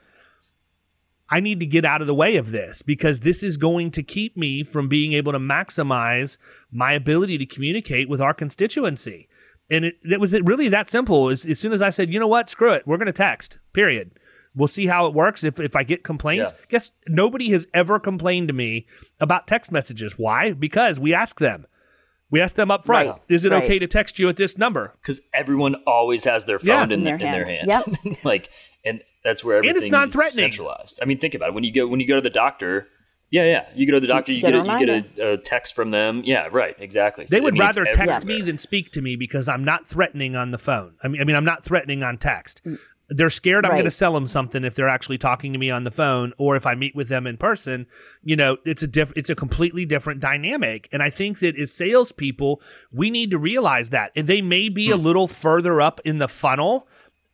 Speaker 1: I need to get out of the way of this because this is going to keep me from being able to maximize my ability to communicate with our constituency. And it, it was really that simple. As, as soon as I said, you know what, screw it, we're going to text, period. We'll see how it works. If, if I get complaints,
Speaker 4: Yeah.
Speaker 1: guess nobody has ever complained to me about text messages. Why? Because we ask them. We ask them up front,
Speaker 3: Right.
Speaker 1: is it
Speaker 3: Right.
Speaker 1: okay to text you at this number?
Speaker 4: because everyone always has their phone
Speaker 1: Yeah.
Speaker 4: in,
Speaker 3: In
Speaker 4: their,
Speaker 3: their
Speaker 4: in their hand.
Speaker 3: hands. [LAUGHS]
Speaker 4: like, and that's where
Speaker 1: it's
Speaker 4: everything
Speaker 1: non-threatening.
Speaker 4: is centralized. I mean, think about it. When you go when you go to the doctor, yeah, yeah, you go to the doctor, you
Speaker 3: Get
Speaker 4: get,
Speaker 3: a
Speaker 4: a, you get a, a text from them. Yeah, right, exactly.
Speaker 1: They
Speaker 4: So, I
Speaker 1: would
Speaker 4: mean,
Speaker 1: rather text
Speaker 4: everywhere.
Speaker 1: me than speak to me because I'm not threatening on the phone. I mean, I mean, I'm not threatening on text. Mm. They're scared I'm going to sell them something if they're actually talking to me on the phone, or if I meet with them in person. You know, it's a diff- it's a completely different dynamic. And I think that as salespeople, we need to realize that. And they may be a hmm. little further up in the funnel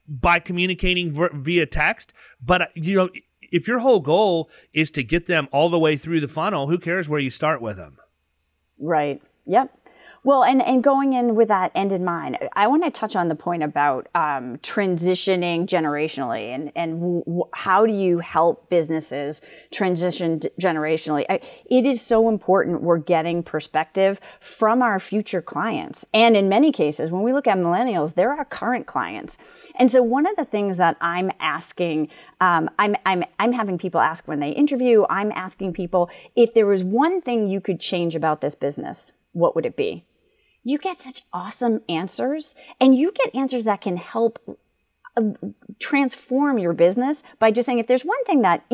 Speaker 1: by communicating via text, but uh, you know, if your whole goal is to get them all the way through the funnel, who cares where you start with them?
Speaker 3: Right. Yep. Well, and, and going in with that end in mind, I want to touch on the point about um, transitioning generationally and, and w- how do you help businesses transition generationally? I, it is so important we're getting perspective from our future clients. And in many cases, when we look at millennials, they're our current clients. And so one of the things that I'm asking, um, I'm, I'm, I'm having people ask when they interview, I'm asking people if there was one thing you could change about this business, what would it be? You get such awesome answers, and you get answers that can help uh, transform your business by just saying, if there's one thing that,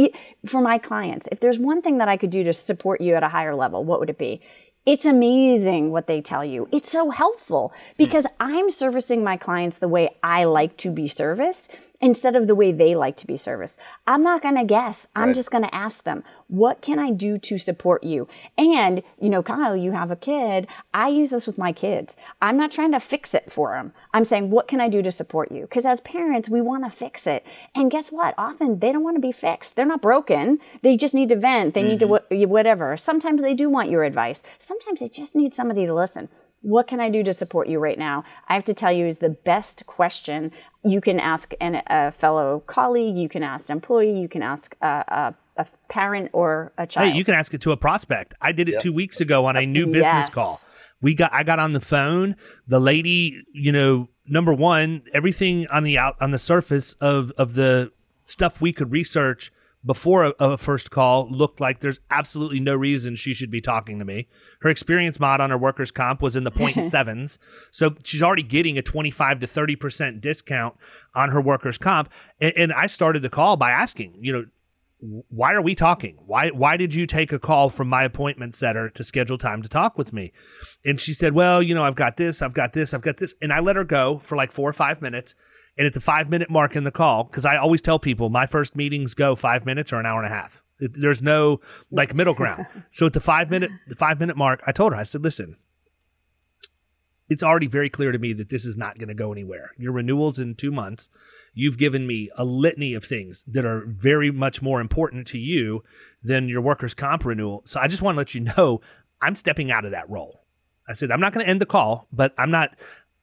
Speaker 3: for my clients, if there's one thing that I could do to support you at a higher level, what would it be? It's amazing what they tell you. It's so helpful because I'm servicing my clients the way I like to be serviced instead of the way they like to be serviced. I'm not going to guess. I'm just going to ask them, what can I do to support you? And, you know, Kyle, you have a kid. I use this with my kids. I'm not trying to fix it for them. I'm saying, what can I do to support you? Because as parents, we want to fix it. And guess what? Often they don't want to be fixed. They're not broken. They just need to vent. They need to mm-hmm. wha- whatever. Sometimes they do want your advice. Sometimes they just need somebody to listen. What can I do to support you right now? I have to tell you is the best question you can ask an, a fellow colleague, you can ask an employee, you can ask a, a, a parent or a child.
Speaker 1: Hey, you can ask it to a prospect. I did it two weeks ago on a new business
Speaker 3: Yes.
Speaker 1: call. We got I got on the phone. The lady, you know, number one, everything on the out on the surface of of the stuff we could research before a, a first call looked like there's absolutely no reason she should be talking to me. Her experience mod on her workers comp was in the point [LAUGHS] sevens, so she's already getting a 25 to 30 percent discount on her workers comp. And, and I started the call by asking, you know, why are we talking? Why why did you take a call from my appointment setter to schedule time to talk with me? And she said, "Well, you know, I've got this, I've got this, I've got this." And I let her go for like 4 or 5 minutes. And at the 5 minute mark in the call, cuz I always tell people my first meetings go 5 minutes or an hour and a half. There's no like middle ground. [LAUGHS] so at the 5 minute the 5 minute mark, I told her I said, "Listen, it's already very clear to me that this is not going to go anywhere. Your renewal's in two months. You've given me a litany of things that are very much more important to you than your workers' comp renewal. So I just want to let you know I'm stepping out of that role. I said, I'm not going to end the call, but I'm not,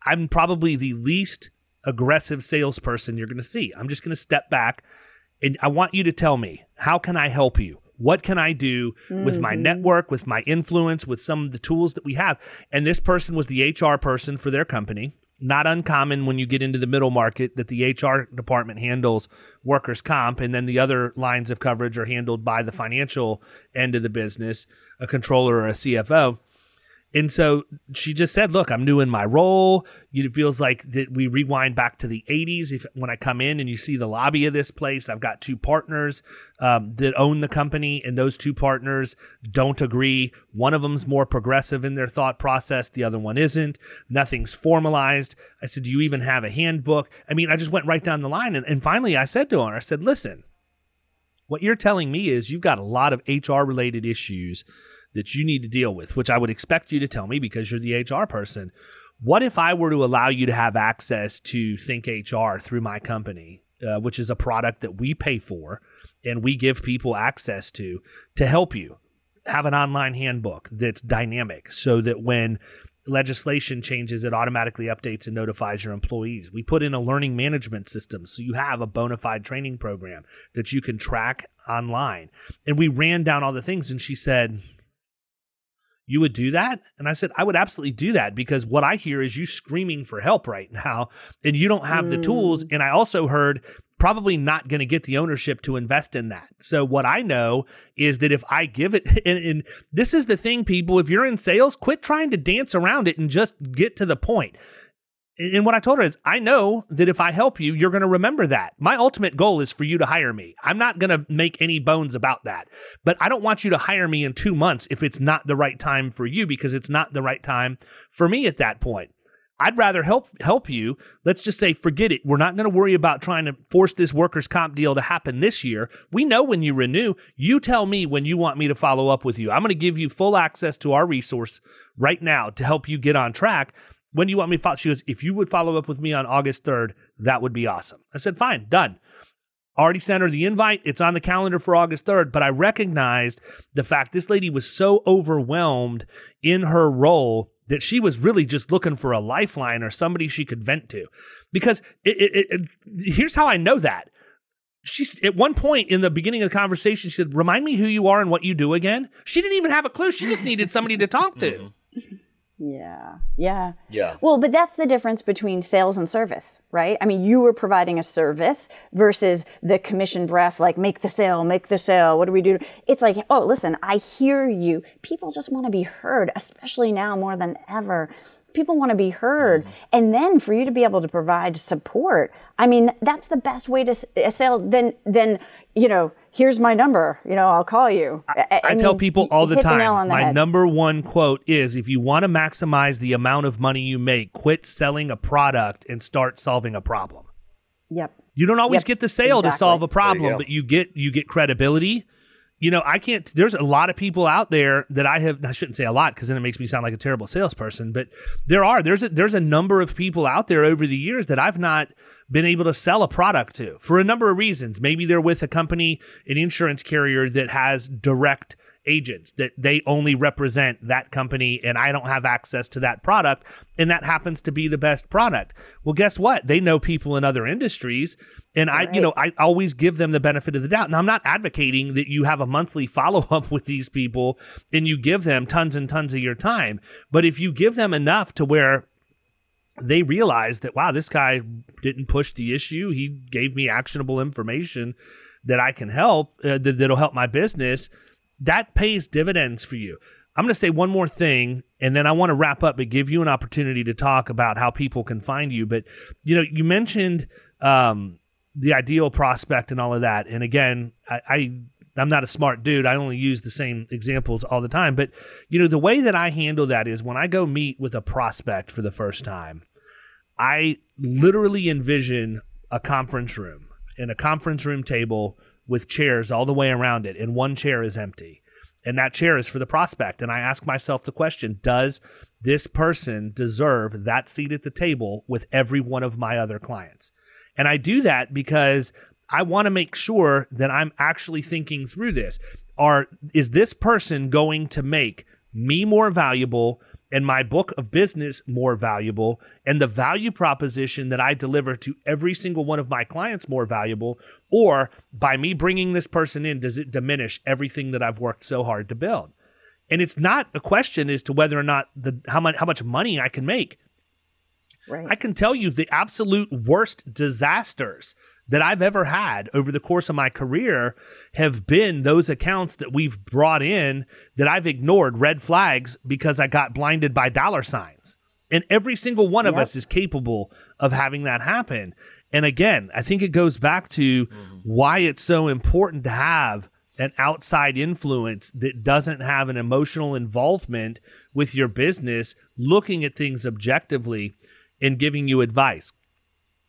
Speaker 1: I'm probably the least aggressive salesperson you're going to see. I'm just going to step back and I want you to tell me, how can I help you? What can I do mm-hmm. with my mm-hmm. network, with my influence, with some of the tools that we have? And this person was the HR person for their company. Not uncommon when you get into the middle market that the HR department handles workers' comp, and then the other lines of coverage are handled by the financial end of the business, a controller or a CFO. And so she just said, "Look, I'm new in my role. It feels like that we rewind back to the '80s. If when I come in and you see the lobby of this place, I've got two partners um, that own the company, and those two partners don't agree. One of them's more progressive in their thought process, the other one isn't. Nothing's formalized. I said, "Do you even have a handbook?" I mean, I just went right down the line, and, and finally, I said to her, "I said, listen, what you're telling me is you've got a lot of HR related issues." That you need to deal with, which I would expect you to tell me because you're the HR person. What if I were to allow you to have access to Think HR through my company, uh, which is a product that we pay for and we give people access to to help you have an online handbook that's dynamic so that when legislation changes, it automatically updates and notifies your employees. We put in a learning management system so you have a bona fide training program that you can track online. And we ran down all the things, and she said, you would do that? And I said, I would absolutely do that because what I hear is you screaming for help right [LAUGHS] now and you don't have mm. the tools. Mm. And I also heard probably not going to get the ownership to invest in that. So what I know is that if I give it, [LAUGHS] and, and, this is the thing, people, if you're in sales, quit trying to dance around it and just get to the point. And what I told her is, I know that if I help you, you're going to remember that. My ultimate goal is for you to hire me. I'm not going to make any bones about that. But I don't want you to hire me in two months if it's not the right time for you because it's not the right time for me at that point. I'd rather help help you. Let's just say forget it. We're not going to worry about trying to force this workers comp deal to happen this year. We know when you renew. You tell me when you want me to follow up with you. I'm going to give you full access to our resource right now to help you get on track when do you want me to follow? She goes, if you would follow up with me on August 3rd, that would be awesome. I said, fine, done. Already sent her the invite. It's on the calendar for August 3rd, but I recognized the fact this lady was so overwhelmed in her role that she was really just looking for a lifeline or somebody she could vent to. Because it, it, it, here's how I know that. She's at one point in the beginning of the conversation, she said, Remind me who you are and what you do again. She didn't even have a clue. She just needed somebody to talk to. Mm-hmm.
Speaker 3: Yeah. Yeah.
Speaker 4: Yeah.
Speaker 3: Well, but that's the difference between sales and service, right? I mean, you were providing a service versus the commission breath, like make the sale, make the sale. What do we do? It's like, oh, listen, I hear you. People just want to be heard, especially now more than ever people want to be heard mm-hmm. and then for you to be able to provide support i mean that's the best way to sell then then you know here's my number. You know, I'll call you.
Speaker 1: I, I tell people all the time. The my head. number one quote is if you want to maximize the amount of money you make, quit selling a product and start solving a problem.
Speaker 3: Yep.
Speaker 1: You don't always yep. get the sale exactly. to solve a problem, but you get you get credibility. You know, I can't. There's a lot of people out there that I have. I shouldn't say a lot because then it makes me sound like a terrible salesperson. But there are. There's a there's a number of people out there over the years that I've not been able to sell a product to for a number of reasons. Maybe they're with a company, an insurance carrier that has direct agents that they only represent that company and I don't have access to that product and that happens to be the best product. Well, guess what? They know people in other industries and I, you know, I always give them the benefit of the doubt. Now, I'm not advocating that you have a monthly follow up [LAUGHS] with these people and you give them tons and tons of your time. But if you give them enough to where they realize that wow, this guy didn't push the issue. He gave me actionable information that I can help uh, that, that'll help my business. That pays dividends for you. I'm going to say one more thing, and then I want to wrap up, but give you an opportunity to talk about how people can find you. But you know, you mentioned um, the ideal prospect and all of that, and again, I, I I'm not a smart dude. I only use the same examples all the time. But, you know, the way that I handle that is when I go meet with a prospect for the first time, I literally envision a conference room and a conference room table with chairs all the way around it, and one chair is empty. And that chair is for the prospect. And I ask myself the question Does this person deserve that seat at the table with every one of my other clients? And I do that because I want to make sure that I'm actually thinking through this. Are is this person going to make me more valuable and my book of business more valuable and the value proposition that I deliver to every single one of my clients more valuable? Or by me bringing this person in, does it diminish everything that I've worked so hard to build? And it's not a question as to whether or not the how much how much money I can make.
Speaker 3: Right.
Speaker 1: I can tell you the absolute worst disasters that I've ever had over the course of my career have been those accounts that we've brought in that I've ignored red flags because I got blinded by dollar signs. And every single one of us is capable of having that happen. And again, I think it goes back to mm-hmm. why it's so important to have an outside influence that doesn't have an emotional involvement with your business, looking at things objectively and giving you advice.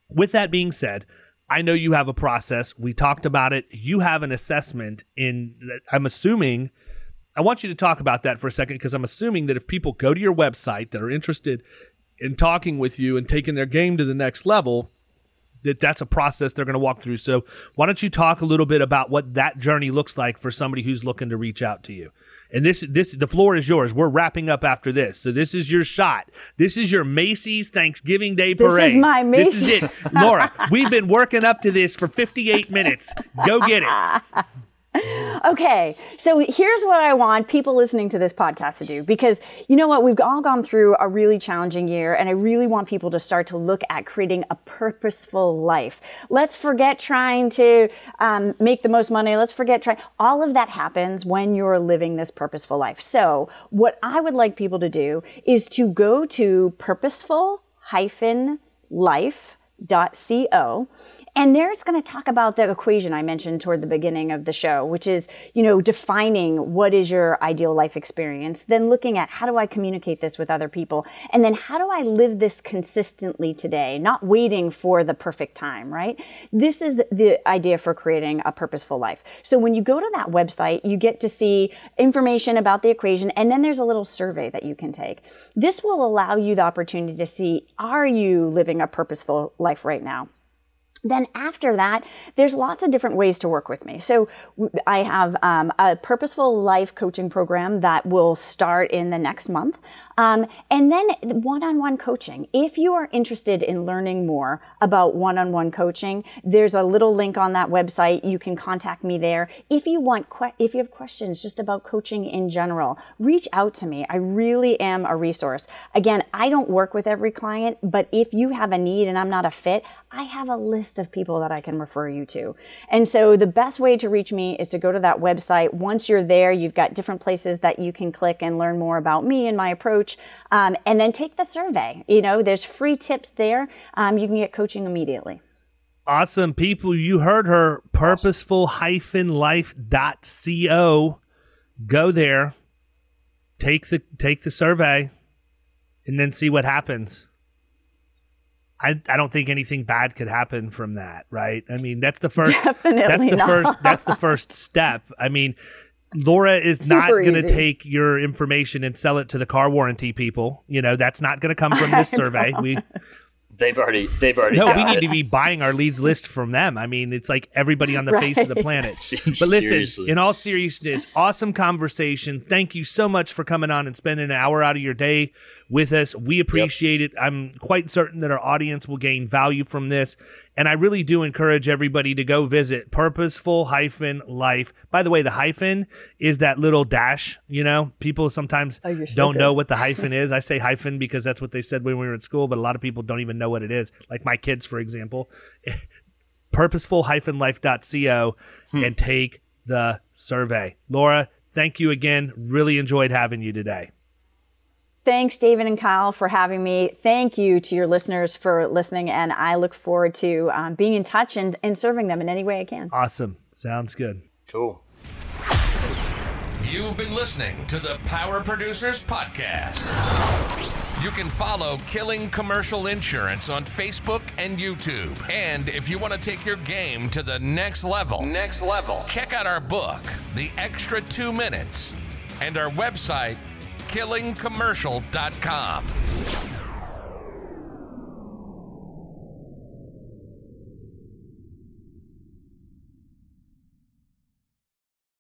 Speaker 1: With that being said, I know you have a process. We talked about it. You have an assessment in I'm assuming I want you to talk about that for a second because I'm assuming that if people go to your website that are interested in talking with you and taking their game to the next level, that that's a process they're going to walk through. So, why don't you talk a little bit about what that journey looks like for somebody who's looking to reach out to you? And this this the floor is yours. We're wrapping up after this. So this is your shot. This is your Macy's Thanksgiving Day Parade.
Speaker 3: This is my
Speaker 1: This is
Speaker 3: Macy's-
Speaker 1: it. Laura, we've been working up to this for 58 minutes. Go get it. [LAUGHS] [LAUGHS]
Speaker 3: Okay, so here's what I want people listening to this podcast to do because you know what? We've all gone through a really challenging year, and I really want people to start to look at creating a purposeful life. Let's forget trying to um, make the most money. Let's forget trying. All of that happens when you're living this purposeful life. So, what I would like people to do is to go to purposeful hyphen life.co and there it's going to talk about the equation I mentioned toward the beginning of the show, which is, you know, defining what is your ideal life experience, then looking at how do I communicate this with other people, and then how do I live this consistently today, not waiting for the perfect time, right? This is the idea for creating a purposeful life. So when you go to that website, you get to see information about the equation, and then there's a little survey that you can take. This will allow you the opportunity to see, are you living a purposeful life right now? Then after that, there's lots of different ways to work with me. So I have um, a purposeful life coaching program that will start in the next month. Um, and then one-on-one coaching. If you are interested in learning more about one-on-one coaching, there's a little link on that website. You can contact me there. If you want, que- if you have questions just about coaching in general, reach out to me. I really am a resource. Again, I don't work with every client, but if you have a need and I'm not a fit, I have a list of people that I can refer you to. And so the best way to reach me is to go to that website. Once you're there, you've got different places that you can click and learn more about me and my approach. Um, and then take the survey. You know, there's free tips there. Um, you can get coaching immediately.
Speaker 1: Awesome people. You heard her purposeful life.co. Go there, take the take the survey, and then see what happens. I, I don't think anything bad could happen from that, right? I mean, that's the first
Speaker 3: Definitely
Speaker 1: that's the
Speaker 3: not.
Speaker 1: first that's the first step. I mean, Laura is not going to take your information and sell it to the car warranty people. You know, that's not going to come from this [LAUGHS] survey. We
Speaker 4: They've already they've already
Speaker 1: no,
Speaker 4: got
Speaker 1: we need
Speaker 4: it.
Speaker 1: to be buying our leads list from them. I mean, it's like everybody on the face of the planet. [LAUGHS] [LAUGHS] But listen,
Speaker 4: Seriously.
Speaker 1: in all seriousness, awesome conversation. Thank you so much for coming on and spending an hour out of your day with us. We appreciate it. I'm quite certain that our audience will gain value from this. And I really do encourage everybody to go visit purposeful hyphen life. By the way, the hyphen is that little dash, you know, people sometimes
Speaker 3: Oh, so
Speaker 1: don't
Speaker 3: good.
Speaker 1: know what the hyphen [LAUGHS] is. I say hyphen because that's what they said when we were in school, but a lot of people don't even know what it is. Like my kids, for example. [LAUGHS] purposeful hyphen life.co hmm. and take the survey. Laura, thank you again. Really enjoyed having you today.
Speaker 3: Thanks, David and Kyle, for having me. Thank you to your listeners for listening. And I look forward to um, being in touch and, and serving them in any way I can.
Speaker 1: Awesome. Sounds good.
Speaker 4: Cool.
Speaker 2: You've been listening to the Power Producers Podcast. You can follow Killing Commercial Insurance on Facebook and YouTube. And if you want to take your game to the next level, next level, check out our book, The Extra Two Minutes, and our website, killingcommercial.com.